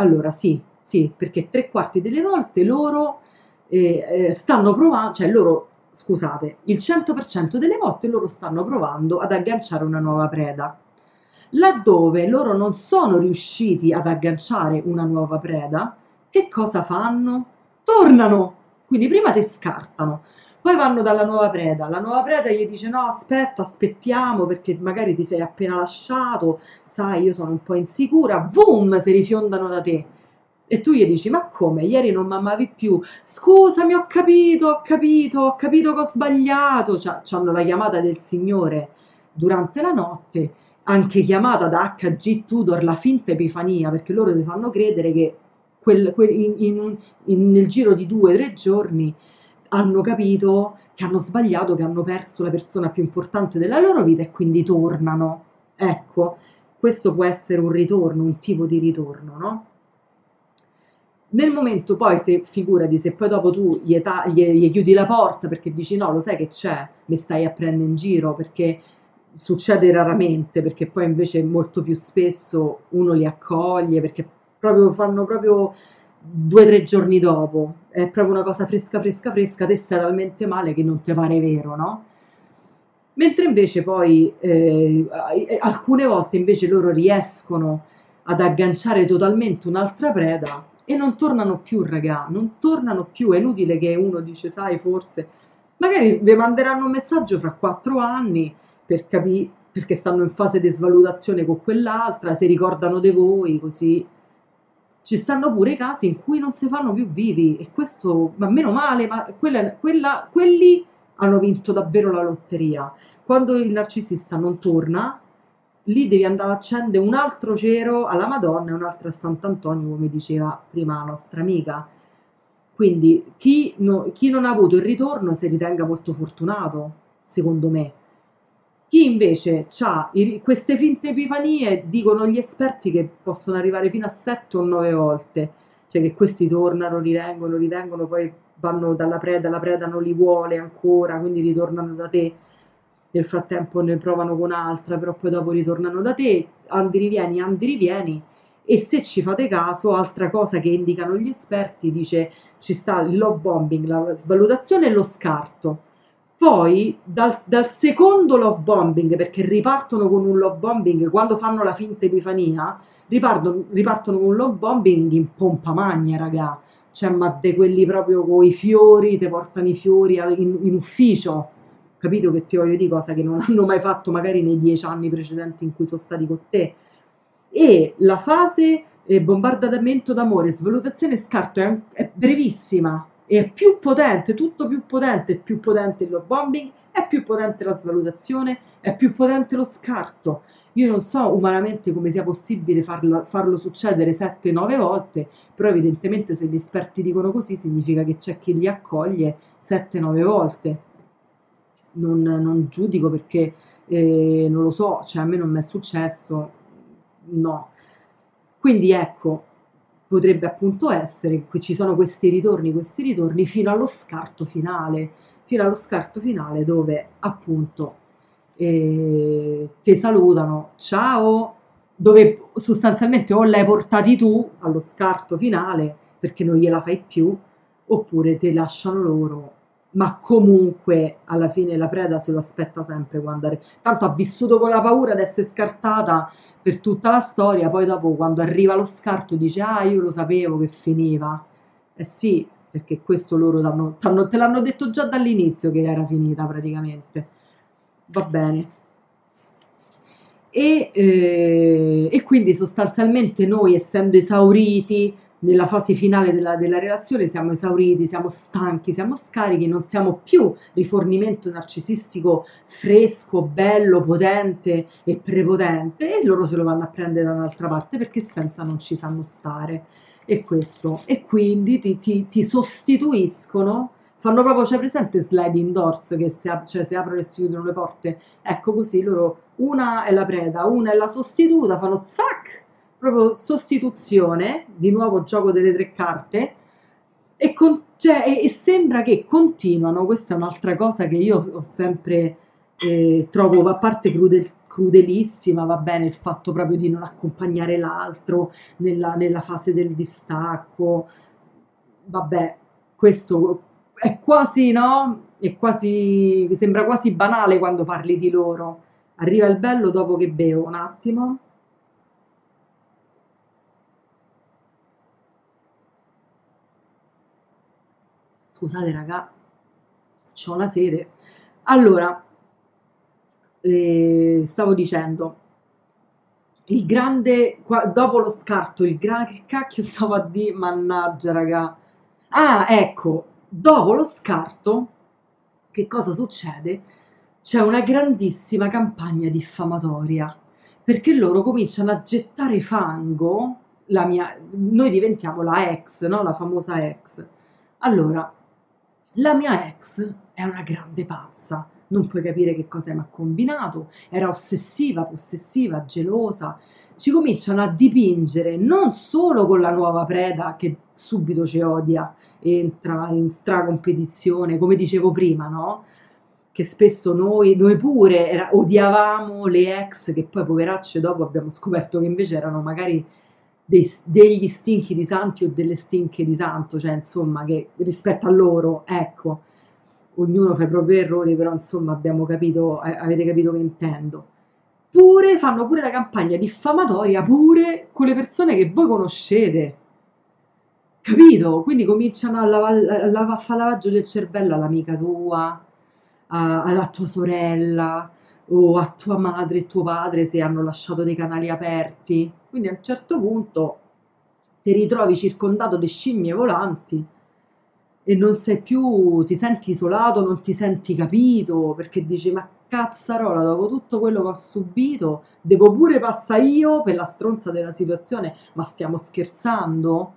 Allora, sì, sì, perché tre quarti delle volte loro eh, eh, stanno provando, cioè loro, scusate, il 100% delle volte loro stanno provando ad agganciare una nuova preda. Laddove loro non sono riusciti ad agganciare una nuova preda, che cosa fanno? Tornano! Quindi prima ti scartano, poi vanno dalla nuova preda, la nuova preda gli dice no aspetta, aspettiamo perché magari ti sei appena lasciato, sai io sono un po' insicura, boom, si rifiondano da te. E tu gli dici ma come, ieri non mi più, scusami ho capito, ho capito, ho capito che ho sbagliato, cioè, hanno la chiamata del Signore. Durante la notte, anche chiamata da HG Tudor la finta epifania, perché loro ti fanno credere che quel, quel, in, in, in, nel giro di due o tre giorni hanno capito che hanno sbagliato, che hanno perso la persona più importante della loro vita e quindi tornano. Ecco, questo può essere un ritorno, un tipo di ritorno, no? Nel momento poi, se figurati, se poi dopo tu gli, eta- gli, gli chiudi la porta perché dici no, lo sai che c'è, mi stai a prendere in giro perché succede raramente, perché poi invece molto più spesso uno li accoglie perché proprio fanno proprio due o tre giorni dopo, è proprio una cosa fresca, fresca, fresca, te stai talmente male che non ti pare vero, no? Mentre invece poi eh, alcune volte invece loro riescono ad agganciare totalmente un'altra preda e non tornano più, raga, non tornano più, è inutile che uno dice, sai, forse, magari vi manderanno un messaggio fra quattro anni per capire, perché stanno in fase di svalutazione con quell'altra, si ricordano di voi, così ci stanno pure casi in cui non si fanno più vivi e questo, ma meno male, ma quella, quella, quelli hanno vinto davvero la lotteria. Quando il narcisista non torna, lì devi andare a accendere un altro cero alla Madonna e un altro a Sant'Antonio, come diceva prima la nostra amica. Quindi chi, no, chi non ha avuto il ritorno si ritenga molto fortunato, secondo me chi invece ha queste finte epifanie, dicono gli esperti che possono arrivare fino a 7 o 9 volte, cioè che questi tornano, rivengono, rivengono, poi vanno dalla preda, la preda non li vuole ancora, quindi ritornano da te. Nel frattempo ne provano con altra, però poi dopo ritornano da te, andi rivieni, andi rivieni. E se ci fate caso, altra cosa che indicano gli esperti, dice ci sta il love bombing, la svalutazione e lo scarto poi dal, dal, secondo love bombing, perché ripartono con un love bombing quando fanno la finta epifania, ripartono, ripartono con un love bombing in pompa magna, raga. Cioè, ma de quelli proprio con i fiori, ti portano i fiori in, in ufficio. Capito che ti voglio dire cosa che non hanno mai fatto magari nei dieci anni precedenti in cui sono stati con te. E la fase eh, bombardamento d'amore, svalutazione scarto è, è brevissima, è più potente, tutto più potente, è più potente il love bombing, è più potente la svalutazione, è più potente lo scarto. Io non so umanamente come sia possibile farlo, farlo succedere 7-9 volte, però evidentemente se gli esperti dicono così significa che c'è chi li accoglie 7-9 volte. Non, non, giudico perché eh, non lo so, cioè a me non mi è successo, no. Quindi ecco, potrebbe appunto essere che ci sono questi ritorni, questi ritorni fino allo scarto finale, fino allo scarto finale dove appunto eh, ti salutano, ciao, dove sostanzialmente o l'hai portati tu allo scarto finale perché non gliela fai più, oppure ti lasciano loro ma comunque alla fine la preda se lo aspetta sempre quando arriva. Tanto ha vissuto con la paura di essere scartata per tutta la storia, poi dopo quando arriva lo scarto dice ah io lo sapevo che finiva. Eh sì, perché questo loro t'hanno, t'hanno, te l'hanno detto già dall'inizio che era finita praticamente. Va bene. E, eh, e quindi sostanzialmente noi essendo esauriti nella fase finale della, della relazione siamo esauriti, siamo stanchi, siamo scarichi, non siamo più rifornimento narcisistico fresco, bello, potente e prepotente e loro se lo vanno a prendere da un'altra parte perché senza non ci sanno stare. E questo, e quindi ti, ti, ti sostituiscono fanno proprio, c'è presente sliding doors che si, cioè, si aprono e si chiudono le porte? Ecco così, loro una è la preda, una è la sostituta, fanno zac, proprio sostituzione, di nuovo gioco delle tre carte, e, con, cioè, e, e sembra che continuano, questa è un'altra cosa che io ho sempre eh, trovo, a parte crudel, crudelissima, va bene il fatto proprio di non accompagnare l'altro nella, nella fase del distacco, vabbè, questo è quasi, no? È quasi, sembra quasi banale quando parli di loro. Arriva il bello dopo che bevo, un attimo. Scusate raga, ho una sede. Allora, eh, stavo dicendo, il grande, qua, dopo lo scarto, il grande, che cacchio stavo a dire, mannaggia raga. Ah, ecco, dopo lo scarto, che cosa succede? C'è una grandissima campagna diffamatoria perché loro cominciano a gettare fango. La mia, noi diventiamo la ex, no? la famosa ex. Allora, la mia ex è una grande pazza, non puoi capire che cosa mi ha combinato, era ossessiva, possessiva, gelosa. Ci cominciano a dipingere non solo con la nuova preda che subito ci odia, entra in stracompetizione, come dicevo prima, no? Che spesso noi, noi pure era, odiavamo le ex, che poi poveracce dopo abbiamo scoperto che invece erano magari dei, degli stinchi di santi o delle stinche di santo, cioè insomma che rispetto a loro, ecco, ognuno fa i propri errori, però insomma abbiamo capito, eh, avete capito che intendo. Pure fanno pure la campagna diffamatoria pure con le persone che voi conoscete. Capito? Quindi cominciano a, lava- a fare lavaggio del cervello all'amica tua, a- alla tua sorella o a tua madre e tuo padre se hanno lasciato dei canali aperti. Quindi a un certo punto ti ritrovi circondato di scimmie volanti e non sei più, ti senti isolato, non ti senti capito perché dici ma cazzarola, dopo tutto quello che ho subito, devo pure passare io per la stronza della situazione, ma stiamo scherzando?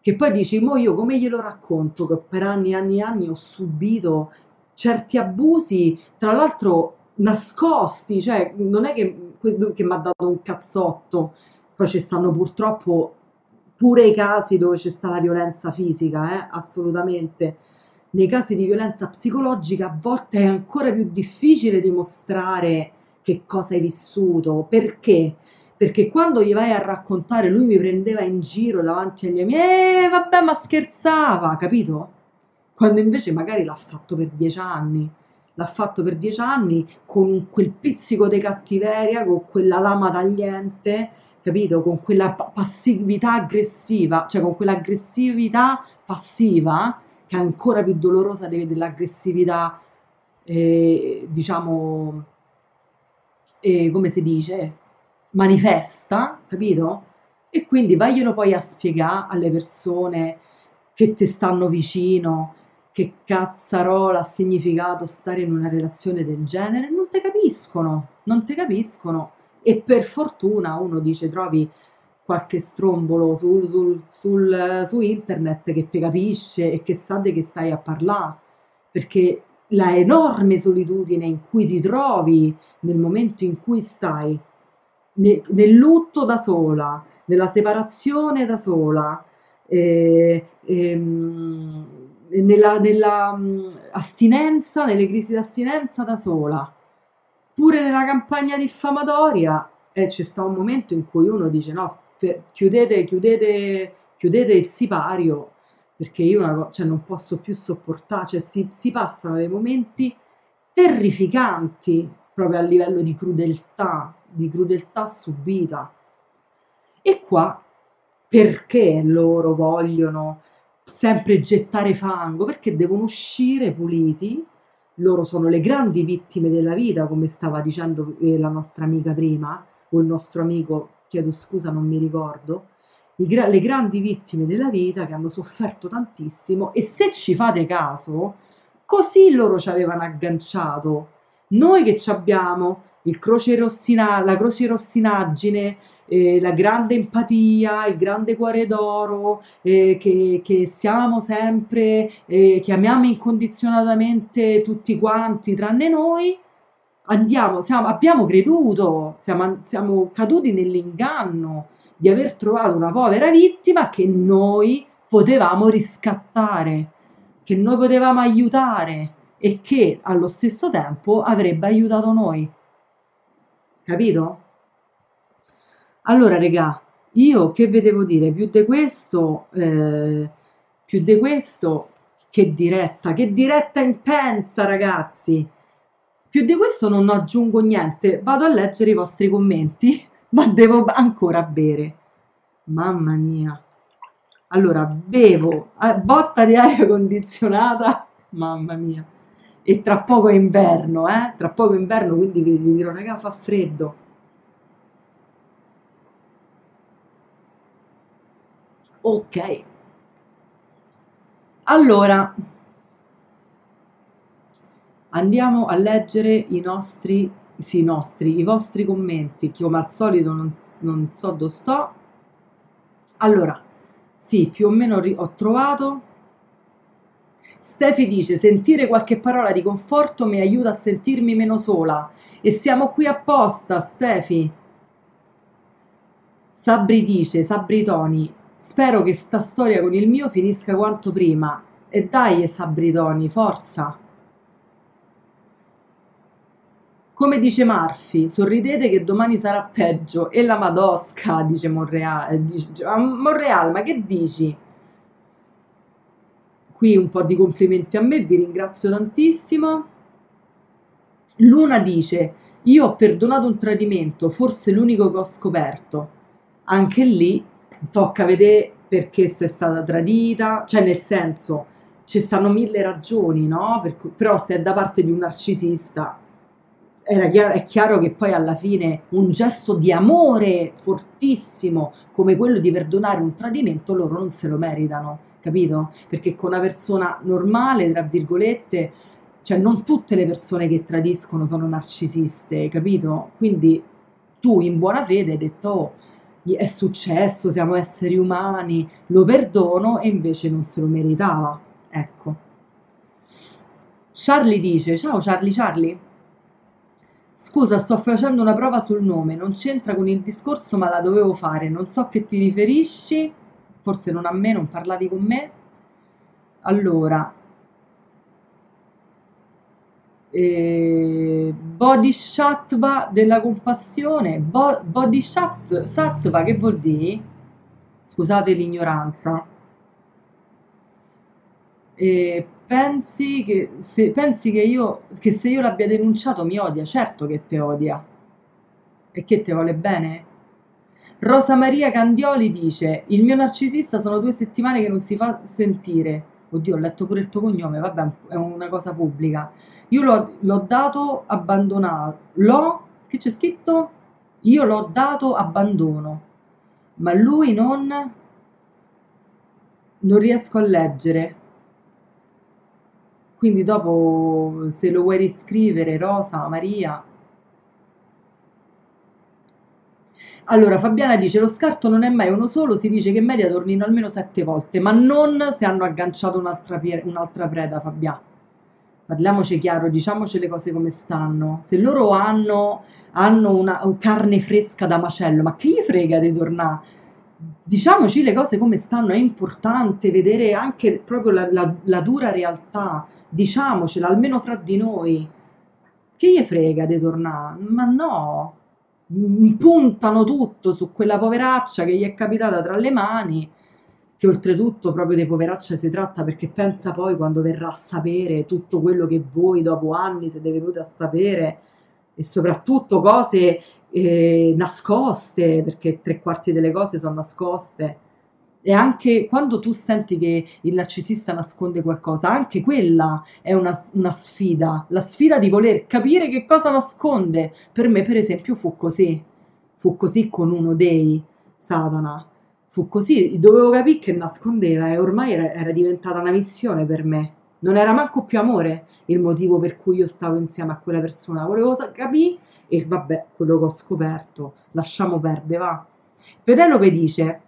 Che poi dici, mo io come glielo racconto che per anni e anni e anni ho subito certi abusi, tra l'altro nascosti, cioè non è che, che mi ha dato un cazzotto, poi ci stanno purtroppo pure i casi dove c'è sta la violenza fisica, eh? assolutamente. Nei casi di violenza psicologica a volte è ancora più difficile dimostrare che cosa hai vissuto, perché? Perché quando gli vai a raccontare, lui mi prendeva in giro davanti agli amici, eh vabbè ma scherzava, capito? Quando invece magari l'ha fatto per dieci anni, l'ha fatto per dieci anni con quel pizzico di cattiveria, con quella lama tagliente, capito? Con quella passività aggressiva, cioè con quell'aggressività passiva che è ancora più dolorosa dell'aggressività, eh, diciamo, eh, come si dice, manifesta, capito? E quindi vaglielo poi a spiegare alle persone che ti stanno vicino che cazzarola ha significato stare in una relazione del genere, non te capiscono, non te capiscono. E per fortuna uno dice trovi qualche strombolo sul, sul, sul, su internet che ti capisce e che sa di che stai a parlare, perché la enorme solitudine in cui ti trovi nel momento in cui stai ne, nel lutto da sola, nella separazione da sola, eh, ehm, nella, nella um, astinenza, nelle crisi d'astinenza da sola, pure nella campagna diffamatoria, eh, c'è stato un momento in cui uno dice no, chiudete, chiudete, chiudete il sipario perché io una, cioè, non posso più sopportare, cioè, si, si passano dei momenti terrificanti proprio a livello di crudeltà, di crudeltà subita. E qua perché loro vogliono sempre gettare fango? Perché devono uscire puliti. Loro sono le grandi vittime della vita, come stava dicendo eh, la nostra amica prima, o il nostro amico, chiedo scusa, non mi ricordo. gra- le grandi vittime della vita che hanno sofferto tantissimo e se ci fate caso, così loro ci avevano agganciato. Noi che ci abbiamo il croce rossina- la croce rossinaggine, eh, la grande empatia, il grande cuore d'oro, eh, che, che siamo sempre, eh, che amiamo incondizionatamente tutti quanti, tranne noi, andiamo, siamo, abbiamo creduto, siamo, siamo caduti nell'inganno di aver trovato una povera vittima che noi potevamo riscattare, che noi potevamo aiutare e che allo stesso tempo avrebbe aiutato noi. Capito? Allora, regà, io che vedevo dire? Più di questo, eh, più di questo, che diretta, che diretta intensa, ragazzi! Più di questo non aggiungo niente, vado a leggere i vostri commenti, ma devo ancora bere. Mamma mia. Allora, bevo a botta di aria condizionata, mamma mia. E tra poco è inverno, eh? Tra poco è inverno, quindi vi dirò, raga, fa freddo. Ok. Allora, andiamo a leggere i nostri, sì, i nostri, i vostri commenti, che come al solito non, non so dove sto. Allora, sì, più o meno ho trovato. Stefi dice: Sentire qualche parola di conforto mi aiuta a sentirmi meno sola. E siamo qui apposta, Stefi. Sabri dice: Sabri Toni, spero che sta storia con il mio finisca quanto prima. E dai, Sabri Toni, forza. Come dice Murphy, sorridete che domani sarà peggio. E la Madosca, dice Monreal. Dice, "Ah, Monreal, ma che dici? Qui un po' di complimenti a me, vi ringrazio tantissimo. Luna dice, io ho perdonato un tradimento, forse l'unico che ho scoperto. Anche lì tocca vedere perché sei stata tradita, cioè nel senso, ci stanno mille ragioni, no? Per però se è da parte di un narcisista, chiaro- è chiaro che poi alla fine un gesto di amore fortissimo come quello di perdonare un tradimento loro non se lo meritano, capito? Perché con una persona normale, tra virgolette, cioè non tutte le persone che tradiscono sono narcisiste, capito? Quindi tu in buona fede hai detto "Oh, è successo, siamo esseri umani, lo perdono e invece non se lo meritava. Ecco. Charlie dice, ciao Charlie Charlie. Scusa, sto facendo una prova sul nome, non c'entra con il discorso, ma la dovevo fare. Non so a che ti riferisci, forse non a me, non parlavi con me. Allora, eh, Bodhisattva della compassione, Bo- Bodhisattva che vuol dire? Scusate l'ignoranza. E pensi che se, pensi che io che se io l'abbia denunciato mi odia? Certo che te odia. E che te vuole bene? Rosa Maria Candioli dice: Il mio narcisista sono due settimane che non si fa sentire. Oddio, ho letto pure il tuo cognome, vabbè, è una cosa pubblica. Io l'ho, l'ho dato abbandonato. L'ho, che c'è scritto? Io l'ho dato abbandono, ma lui non. Non riesco a leggere. Quindi dopo, se lo vuoi riscrivere, Rosa, Maria. Allora, Fabiana dice: Lo scarto non è mai uno solo, si dice che in media tornino almeno sette volte, ma non se hanno agganciato un'altra, un'altra preda, Fabiana. Parliamoci chiaro, diciamoci le cose come stanno. Se loro hanno, hanno una un carne fresca da macello, ma che gli frega di tornare? Diciamoci le cose come stanno, è importante vedere anche proprio la, la- la dura realtà, diciamocela almeno fra di noi. Che gli frega di tornare? Ma no, puntano tutto su quella poveraccia che gli è capitata tra le mani, che oltretutto proprio di poveraccia si tratta perché pensa poi quando verrà a sapere tutto quello che voi dopo anni siete venuti a sapere e soprattutto cose eh, nascoste, perché tre quarti delle cose sono nascoste. E anche quando tu senti che il narcisista nasconde qualcosa, anche quella è una, una sfida, la sfida di voler capire che cosa nasconde. Per me, per esempio, fu così, fu così con uno dei Satana. fu così, dovevo capire che nascondeva e ormai era, era diventata una missione per me. Non era manco più amore il motivo per cui io stavo insieme a quella persona, volevo capire e vabbè, quello che ho scoperto, lasciamo perdere, va. Penelope dice,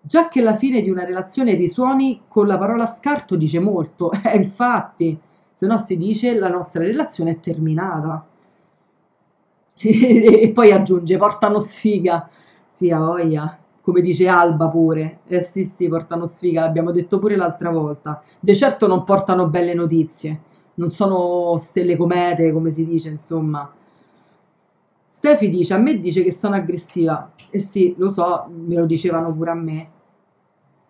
già che la fine di una relazione risuoni con la parola scarto dice molto, eh, infatti, se no si dice la nostra relazione è terminata. e poi aggiunge, portano sfiga, sì, a voglia, come dice Alba pure, eh sì sì, portano sfiga, l'abbiamo detto pure l'altra volta, de certo non portano belle notizie, non sono stelle comete, come si dice, insomma. Stefi dice, a me dice che sono aggressiva, e sì, lo so, me lo dicevano pure a me.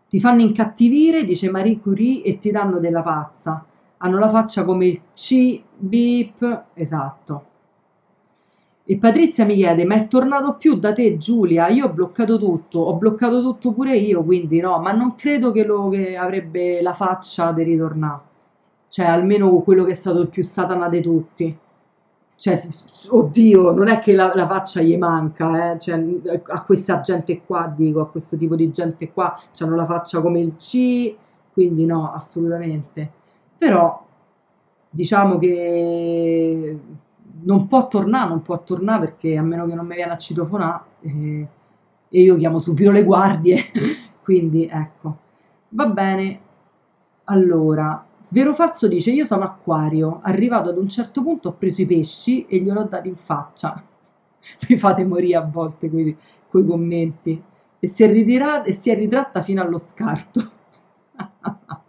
Ti fanno incattivire, dice Marie Curie, e ti danno della pazza. Hanno la faccia come il C, beep, esatto. E Patrizia mi chiede, ma è tornato più da te Giulia? Io ho bloccato tutto, ho bloccato tutto pure io, quindi no, ma non credo che, lo, che avrebbe la faccia di ritornare. Cioè, almeno quello che è stato il più satana di tutti. Cioè, oddio, non è che la, la faccia gli manca, eh. Cioè, a questa gente qua, dico, a questo tipo di gente qua, hanno la faccia come il C, quindi no, assolutamente. Però, diciamo che non può tornare, non può tornare perché a meno che non mi viene a citofonare eh, e io chiamo subito le guardie, quindi ecco. Va bene, allora, vero o falso dice io sono acquario, arrivato ad un certo punto ho preso i pesci e gliel'ho dati in faccia. Mi fate morire a volte con i commenti. E si, è ritira- e si è ritratta fino allo scarto.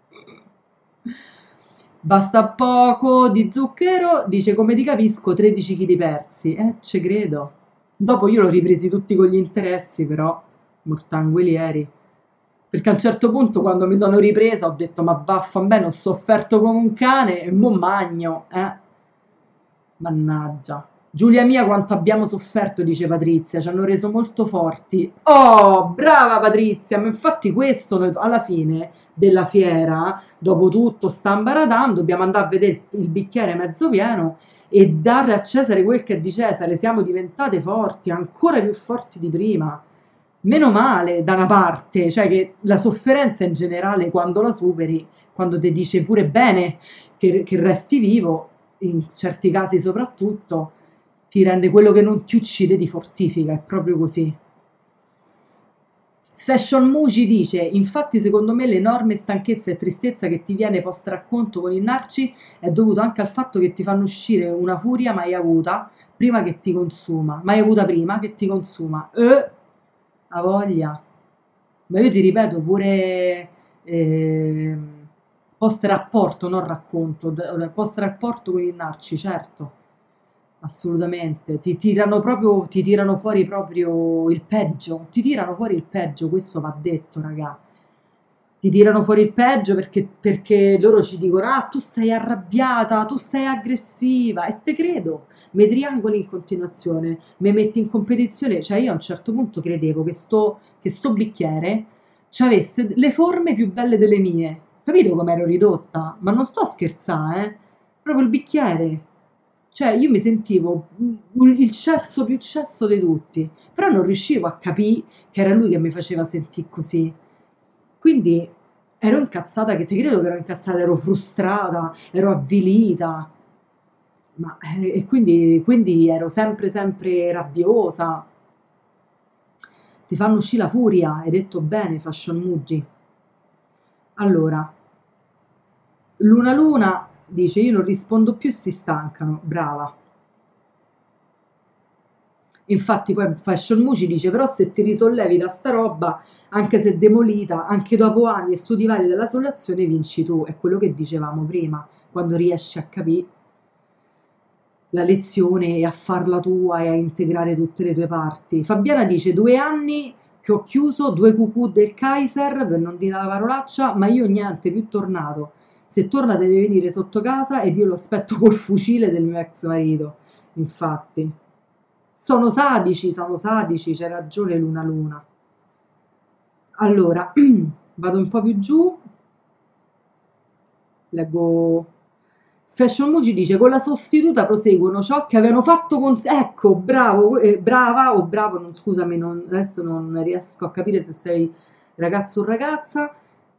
Basta poco di zucchero, dice come ti capisco 13 kg persi. Eh, ci credo. Dopo io l'ho ripresi tutti con gli interessi, però, mortanguelieri. Perché a un certo punto quando mi sono ripresa ho detto ma vaffanbene, ho sofferto come un cane e mo magno, eh. Mannaggia. Giulia mia quanto abbiamo sofferto, dice Patrizia, ci hanno reso molto forti. Oh, brava Patrizia, ma infatti questo noi alla fine della fiera, dopo tutto sta ambaradam, dobbiamo andare a vedere il bicchiere mezzo pieno e dare a Cesare quel che è di Cesare, siamo diventate forti, ancora più forti di prima. Meno male da una parte, cioè che la sofferenza in generale quando la superi, quando ti dice pure bene che, che resti vivo, in certi casi soprattutto, ti rende quello che non ti uccide, ti fortifica, è proprio così. Fashion Muji dice, infatti secondo me l'enorme stanchezza e tristezza che ti viene post racconto con il Narci è dovuto anche al fatto che ti fanno uscire una furia mai avuta prima che ti consuma, mai avuta prima che ti consuma. Eh, a voglia. Ma io ti ripeto pure eh, post rapporto, non racconto, post rapporto con il Narci, certo assolutamente. Ti tirano proprio ti tirano fuori proprio il peggio ti tirano fuori il peggio questo va detto raga. Ti tirano fuori il peggio perché, perché loro ci dicono ah tu sei arrabbiata tu sei aggressiva e te credo mi triangoli in continuazione mi metti in competizione cioè io a un certo punto credevo che sto, che sto bicchiere ci avesse le forme più belle delle mie capito come ero ridotta ma non sto a scherzare eh? proprio il bicchiere cioè io mi sentivo il cesso più cesso di tutti, però non riuscivo a capire che era lui che mi faceva sentire così. Quindi ero incazzata, che ti credo che ero incazzata, ero frustrata, ero avvilita. Ma, eh, e quindi, quindi ero sempre, sempre rabbiosa. Ti fanno uscire la furia, hai detto bene, Fashion Mugi. Allora, Luna Luna dice io non rispondo più e si stancano, brava. Infatti poi Fashion Muci dice però se ti risollevi da sta roba, anche se demolita, anche dopo anni e studi vari della solazione vinci tu, è quello che dicevamo prima, quando riesci a capire la lezione e a farla tua e a integrare tutte le tue parti. Fabiana dice due anni che ho chiuso, due cucù del Kaiser, per non dire la parolaccia, ma io niente, più tornato se torna deve venire sotto casa ed io lo aspetto col fucile del mio ex marito. Infatti, sono sadici, sono sadici, c'è ragione Luna Luna. Allora, vado un po' più giù, leggo Fashion Muji dice con la sostituta proseguono ciò che avevano fatto con ecco bravo eh, brava o bravo non scusami non, adesso non riesco a capire se sei ragazzo o ragazza,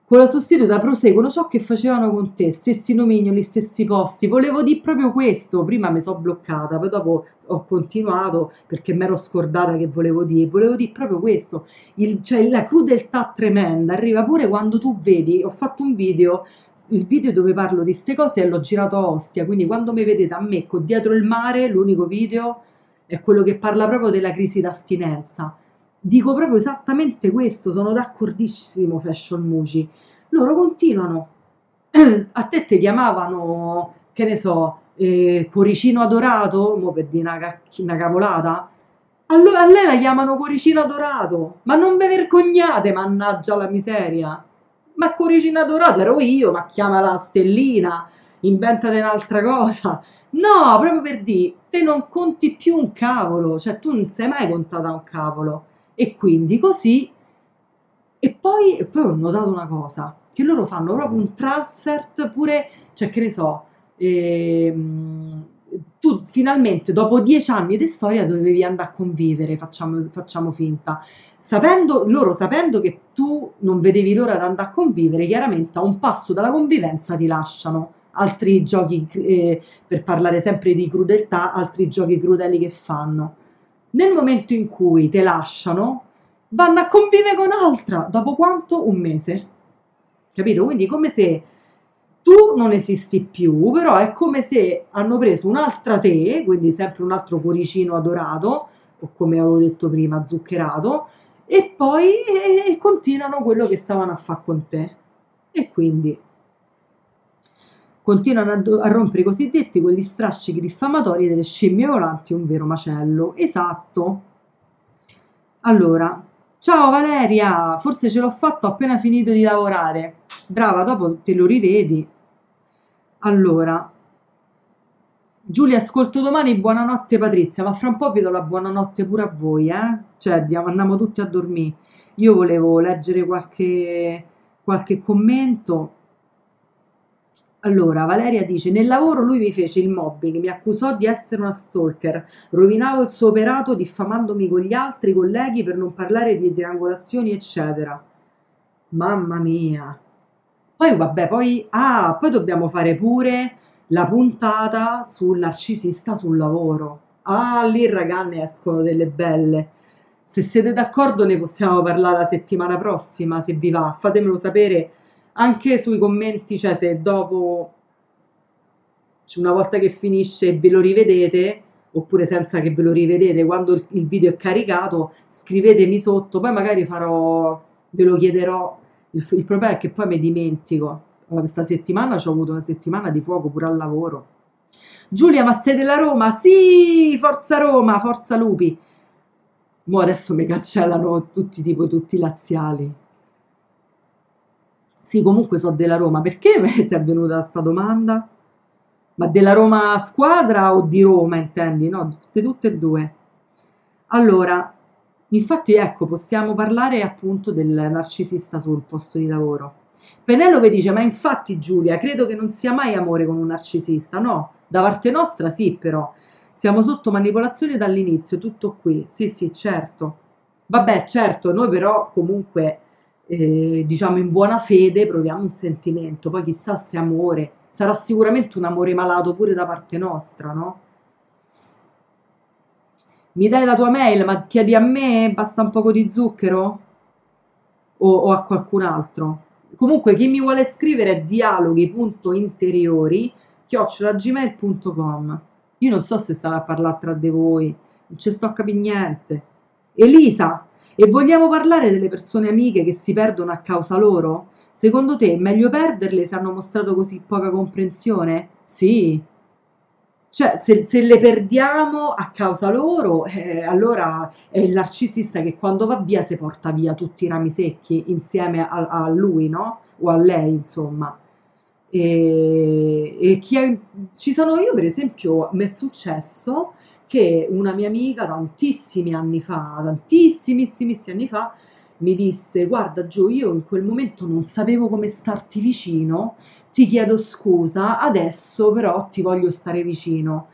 con la sostituta proseguono ciò che facevano con te, stessi nomignoli, stessi posti. Volevo dire proprio questo, prima mi sono bloccata, poi dopo ho continuato perché mi ero scordata che volevo dire, volevo dire proprio questo, il, cioè la crudeltà tremenda arriva pure quando tu vedi, ho fatto un video, il video dove parlo di queste cose l'ho girato a Ostia, quindi quando mi vedete a me con dietro il mare, l'unico video è quello che parla proprio della crisi d'astinenza dico proprio esattamente questo, sono d'accordissimo Fashion Muci. Loro continuano, a te ti chiamavano, che ne so, eh, cuoricino adorato, mo per dire una, una cavolata, a lei la chiamano cuoricino adorato, ma non ve vergognate, mannaggia la miseria. Ma cuoricino adorato ero io, ma chiama la stellina, inventate un'altra cosa. No, proprio per dire, te non conti più un cavolo, cioè tu non sei mai contata un cavolo e quindi così e poi, e poi ho notato una cosa che loro fanno proprio un transfer pure cioè che ne so ehm, tu finalmente dopo dieci anni di storia dovevi andare a convivere facciamo, facciamo finta sapendo, loro sapendo che tu non vedevi l'ora di andare a convivere chiaramente a un passo dalla convivenza ti lasciano altri giochi eh, per parlare sempre di crudeltà altri giochi crudeli che fanno nel momento in cui te lasciano, vanno a convivere con un'altra. Dopo quanto? Un mese. Capito? Quindi come se tu non esisti più, però è come se hanno preso un'altra te, quindi sempre un altro cuoricino adorato, o come avevo detto prima, zuccherato, e poi e, e continuano quello che stavano a fare con te. E quindi continuano a, do- a rompere i cosiddetti quegli strascichi diffamatori delle scimmie volanti, un vero macello. Esatto. Allora, ciao Valeria, forse ce l'ho fatto appena finito di lavorare. Brava, dopo te lo rivedi. Allora, Giulia, ascolto domani, buonanotte Patrizia, ma fra un po' vedo la buonanotte pure a voi, eh? Cioè, andiamo tutti a dormire. Io volevo leggere qualche, qualche commento. Allora, Valeria dice: Nel lavoro lui mi fece il mobbing, mi accusò di essere una stalker, rovinavo il suo operato diffamandomi con gli altri colleghi per non parlare di triangolazioni, eccetera. Mamma mia. Poi, vabbè, poi, ah, poi dobbiamo fare pure la puntata sul narcisista sul lavoro. Ah, lì ragazzi escono delle belle. Se siete d'accordo ne possiamo parlare la settimana prossima, se vi va. Fatemelo sapere anche sui commenti, cioè se dopo una volta che finisce ve lo rivedete oppure senza che ve lo rivedete quando il video è caricato scrivetemi sotto poi magari farò ve lo chiederò il, il problema è che poi mi dimentico questa settimana ho avuto una settimana di fuoco pure al lavoro Giulia ma sei della Roma? sì forza Roma forza Lupi mo adesso mi cancellano tutti tipo tutti laziali sì, comunque so della Roma. Perché mi è venuta questa domanda? Ma della Roma squadra o di Roma, intendi? No, tutte, tutte e due. Allora, infatti, ecco, possiamo parlare appunto del narcisista sul posto di lavoro. Penelope dice, ma infatti Giulia, credo che non sia mai amore con un narcisista. No, da parte nostra sì, però. Siamo sotto manipolazione dall'inizio, tutto qui. Sì, sì, certo. Vabbè, certo, noi però comunque eh, diciamo in buona fede proviamo un sentimento, poi chissà se amore, sarà sicuramente un amore malato pure da parte nostra, no? Mi dai la tua mail, ma chiedi a me, basta un poco di zucchero? O, o a qualcun altro? Comunque chi mi vuole scrivere è dialoghi.interiori chiocciolagmail.com Io non so se starà a parlare tra di voi, non ci sto a capire niente. Elisa, e vogliamo parlare delle persone amiche che si perdono a causa loro? Secondo te è meglio perderle se hanno mostrato così poca comprensione? Sì. Cioè, se, se le perdiamo a causa loro, eh, allora è il narcisista che quando va via si porta via tutti i rami secchi insieme a, a lui, no? O a lei, insomma. E, e chi è, ci sono io, per esempio, mi è successo che una mia amica tantissimi anni fa, tantissimissimi anni fa, mi disse guarda Gio, io in quel momento non sapevo come starti vicino, ti chiedo scusa, adesso però ti voglio stare vicino.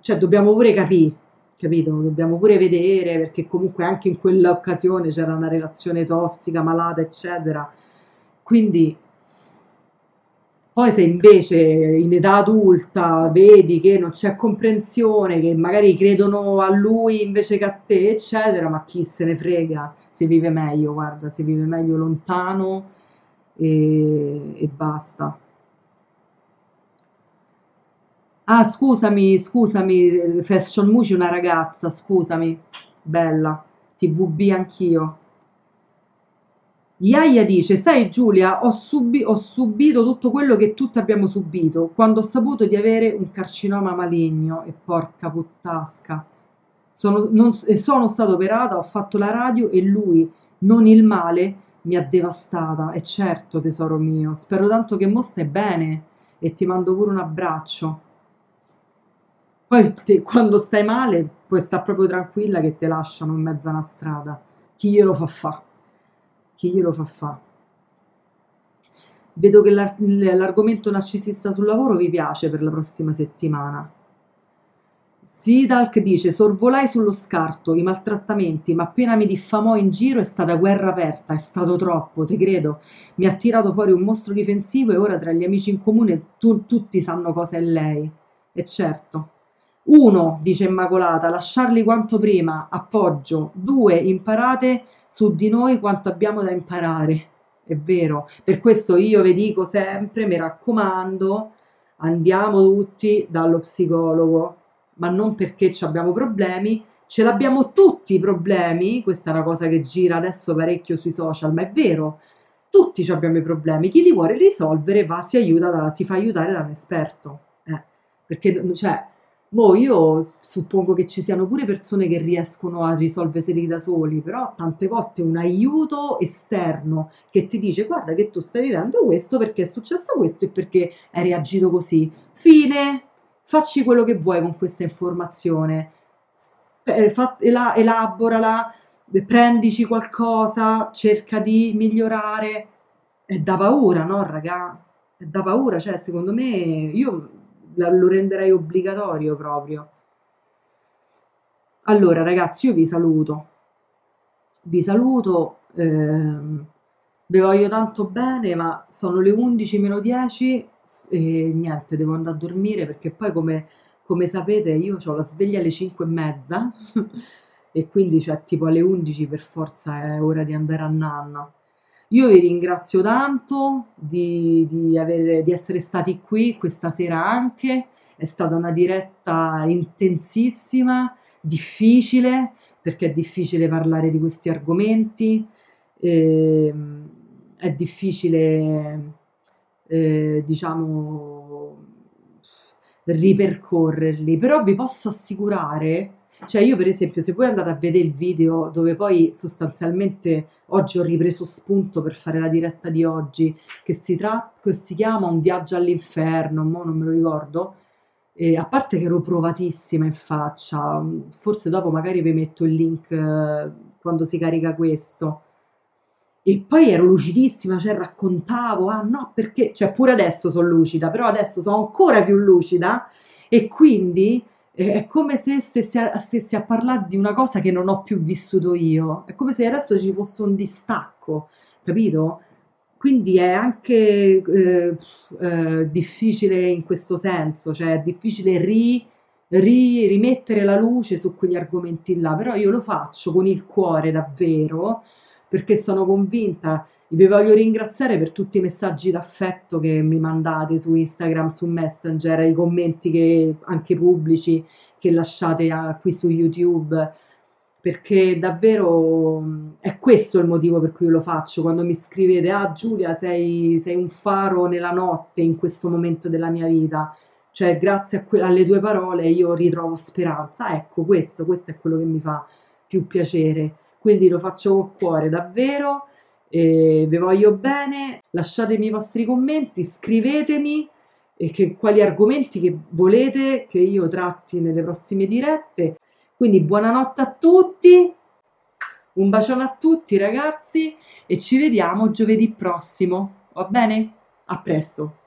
Cioè dobbiamo pure capire capito? Dobbiamo pure vedere perché comunque anche in quell'occasione c'era una relazione tossica, malata, eccetera. Quindi poi se invece in età adulta vedi che non c'è comprensione, che magari credono a lui invece che a te, eccetera, ma chi se ne frega, si vive meglio, guarda, si vive meglio lontano e, e basta. Ah, scusami, scusami, Fashion Muci una ragazza, scusami, bella, TVB anch'io. Iaia dice, sai Giulia, ho, subi- ho subito tutto quello che tutti abbiamo subito quando ho saputo di avere un carcinoma maligno e porca puttasca. Sono, non, sono stato operata, ho fatto la radio e lui, non il male, mi ha devastata. E certo, tesoro mio, spero tanto che mo stai bene e ti mando pure un abbraccio. Poi te, quando stai male puoi stare proprio tranquilla che te lasciano in mezzo a una strada. Chi glielo fa fa? Chi glielo fa fa? Vedo che l'ar- l'argomento narcisista sul lavoro vi piace per la prossima settimana. Sidalk dice: Sorvolai sullo scarto, i maltrattamenti, ma appena mi diffamò in giro è stata guerra aperta, è stato troppo, te credo. Mi ha tirato fuori un mostro difensivo e ora tra gli amici in comune tu- tutti sanno cosa è lei. E certo. Uno, dice Immacolata, lasciarli quanto prima, appoggio. Due, imparate su di noi quanto abbiamo da imparare. È vero, per questo io vi dico sempre, mi raccomando, andiamo tutti dallo psicologo, ma non perché abbiamo problemi, ce l'abbiamo tutti i problemi, questa è una cosa che gira adesso parecchio sui social, ma è vero, tutti abbiamo i problemi, chi li vuole risolvere va, si, aiuta da, si fa aiutare da un esperto, eh, perché cioè, Mo io suppongo che ci siano pure persone che riescono a risolverseli da soli, però tante volte un aiuto esterno che ti dice guarda che tu stai vivendo questo perché è successo questo e perché hai reagito così. Fine, facci quello che vuoi con questa informazione, elaborala, prendici qualcosa, cerca di migliorare. È da paura, no, raga? È da paura, cioè secondo me io lo renderei obbligatorio proprio. Allora, ragazzi, io vi saluto. Vi saluto. Ehm, vi voglio tanto bene, ma sono le 11 meno 10 e niente, devo andare a dormire perché poi, come, come sapete, io ho la sveglia alle 5 e mezza e quindi, cioè, tipo alle 11 per forza è ora di andare a nanna. Io vi ringrazio tanto di, di, avere, di essere stati qui questa sera anche, è stata una diretta intensissima, difficile, perché è difficile parlare di questi argomenti, eh, è difficile, eh, diciamo, ripercorrerli, però vi posso assicurare cioè io per esempio se voi andate a vedere il video dove poi sostanzialmente oggi ho ripreso spunto per fare la diretta di oggi, che si, tra- che si chiama Un viaggio all'inferno, mo non me lo ricordo, e a parte che ero provatissima in faccia, forse dopo magari vi metto il link eh, quando si carica questo. E poi ero lucidissima, cioè raccontavo, ah no, perché, cioè pure adesso sono lucida, però adesso sono ancora più lucida e quindi è come se stessi a, stessi a parlare di una cosa che non ho più vissuto io, è come se adesso ci fosse un distacco, capito? Quindi è anche eh, eh, difficile in questo senso, cioè è difficile ri, ri, rimettere la luce su quegli argomenti là, però io lo faccio con il cuore davvero, perché sono convinta vi voglio ringraziare per tutti i messaggi d'affetto che mi mandate su Instagram, su Messenger, i commenti che, anche pubblici che lasciate a, qui su YouTube, perché davvero è questo il motivo per cui io lo faccio. Quando mi scrivete, ah Giulia, sei, sei un faro nella notte in questo momento della mia vita, cioè grazie que- alle tue parole io ritrovo speranza. Ecco, questo, questo è quello che mi fa più piacere. Quindi lo faccio col cuore, davvero e vi voglio bene, lasciatemi i vostri commenti, scrivetemi e che, quali argomenti che volete che io tratti nelle prossime dirette. Quindi buonanotte a tutti, un bacione a tutti ragazzi e ci vediamo giovedì prossimo, va bene? A presto!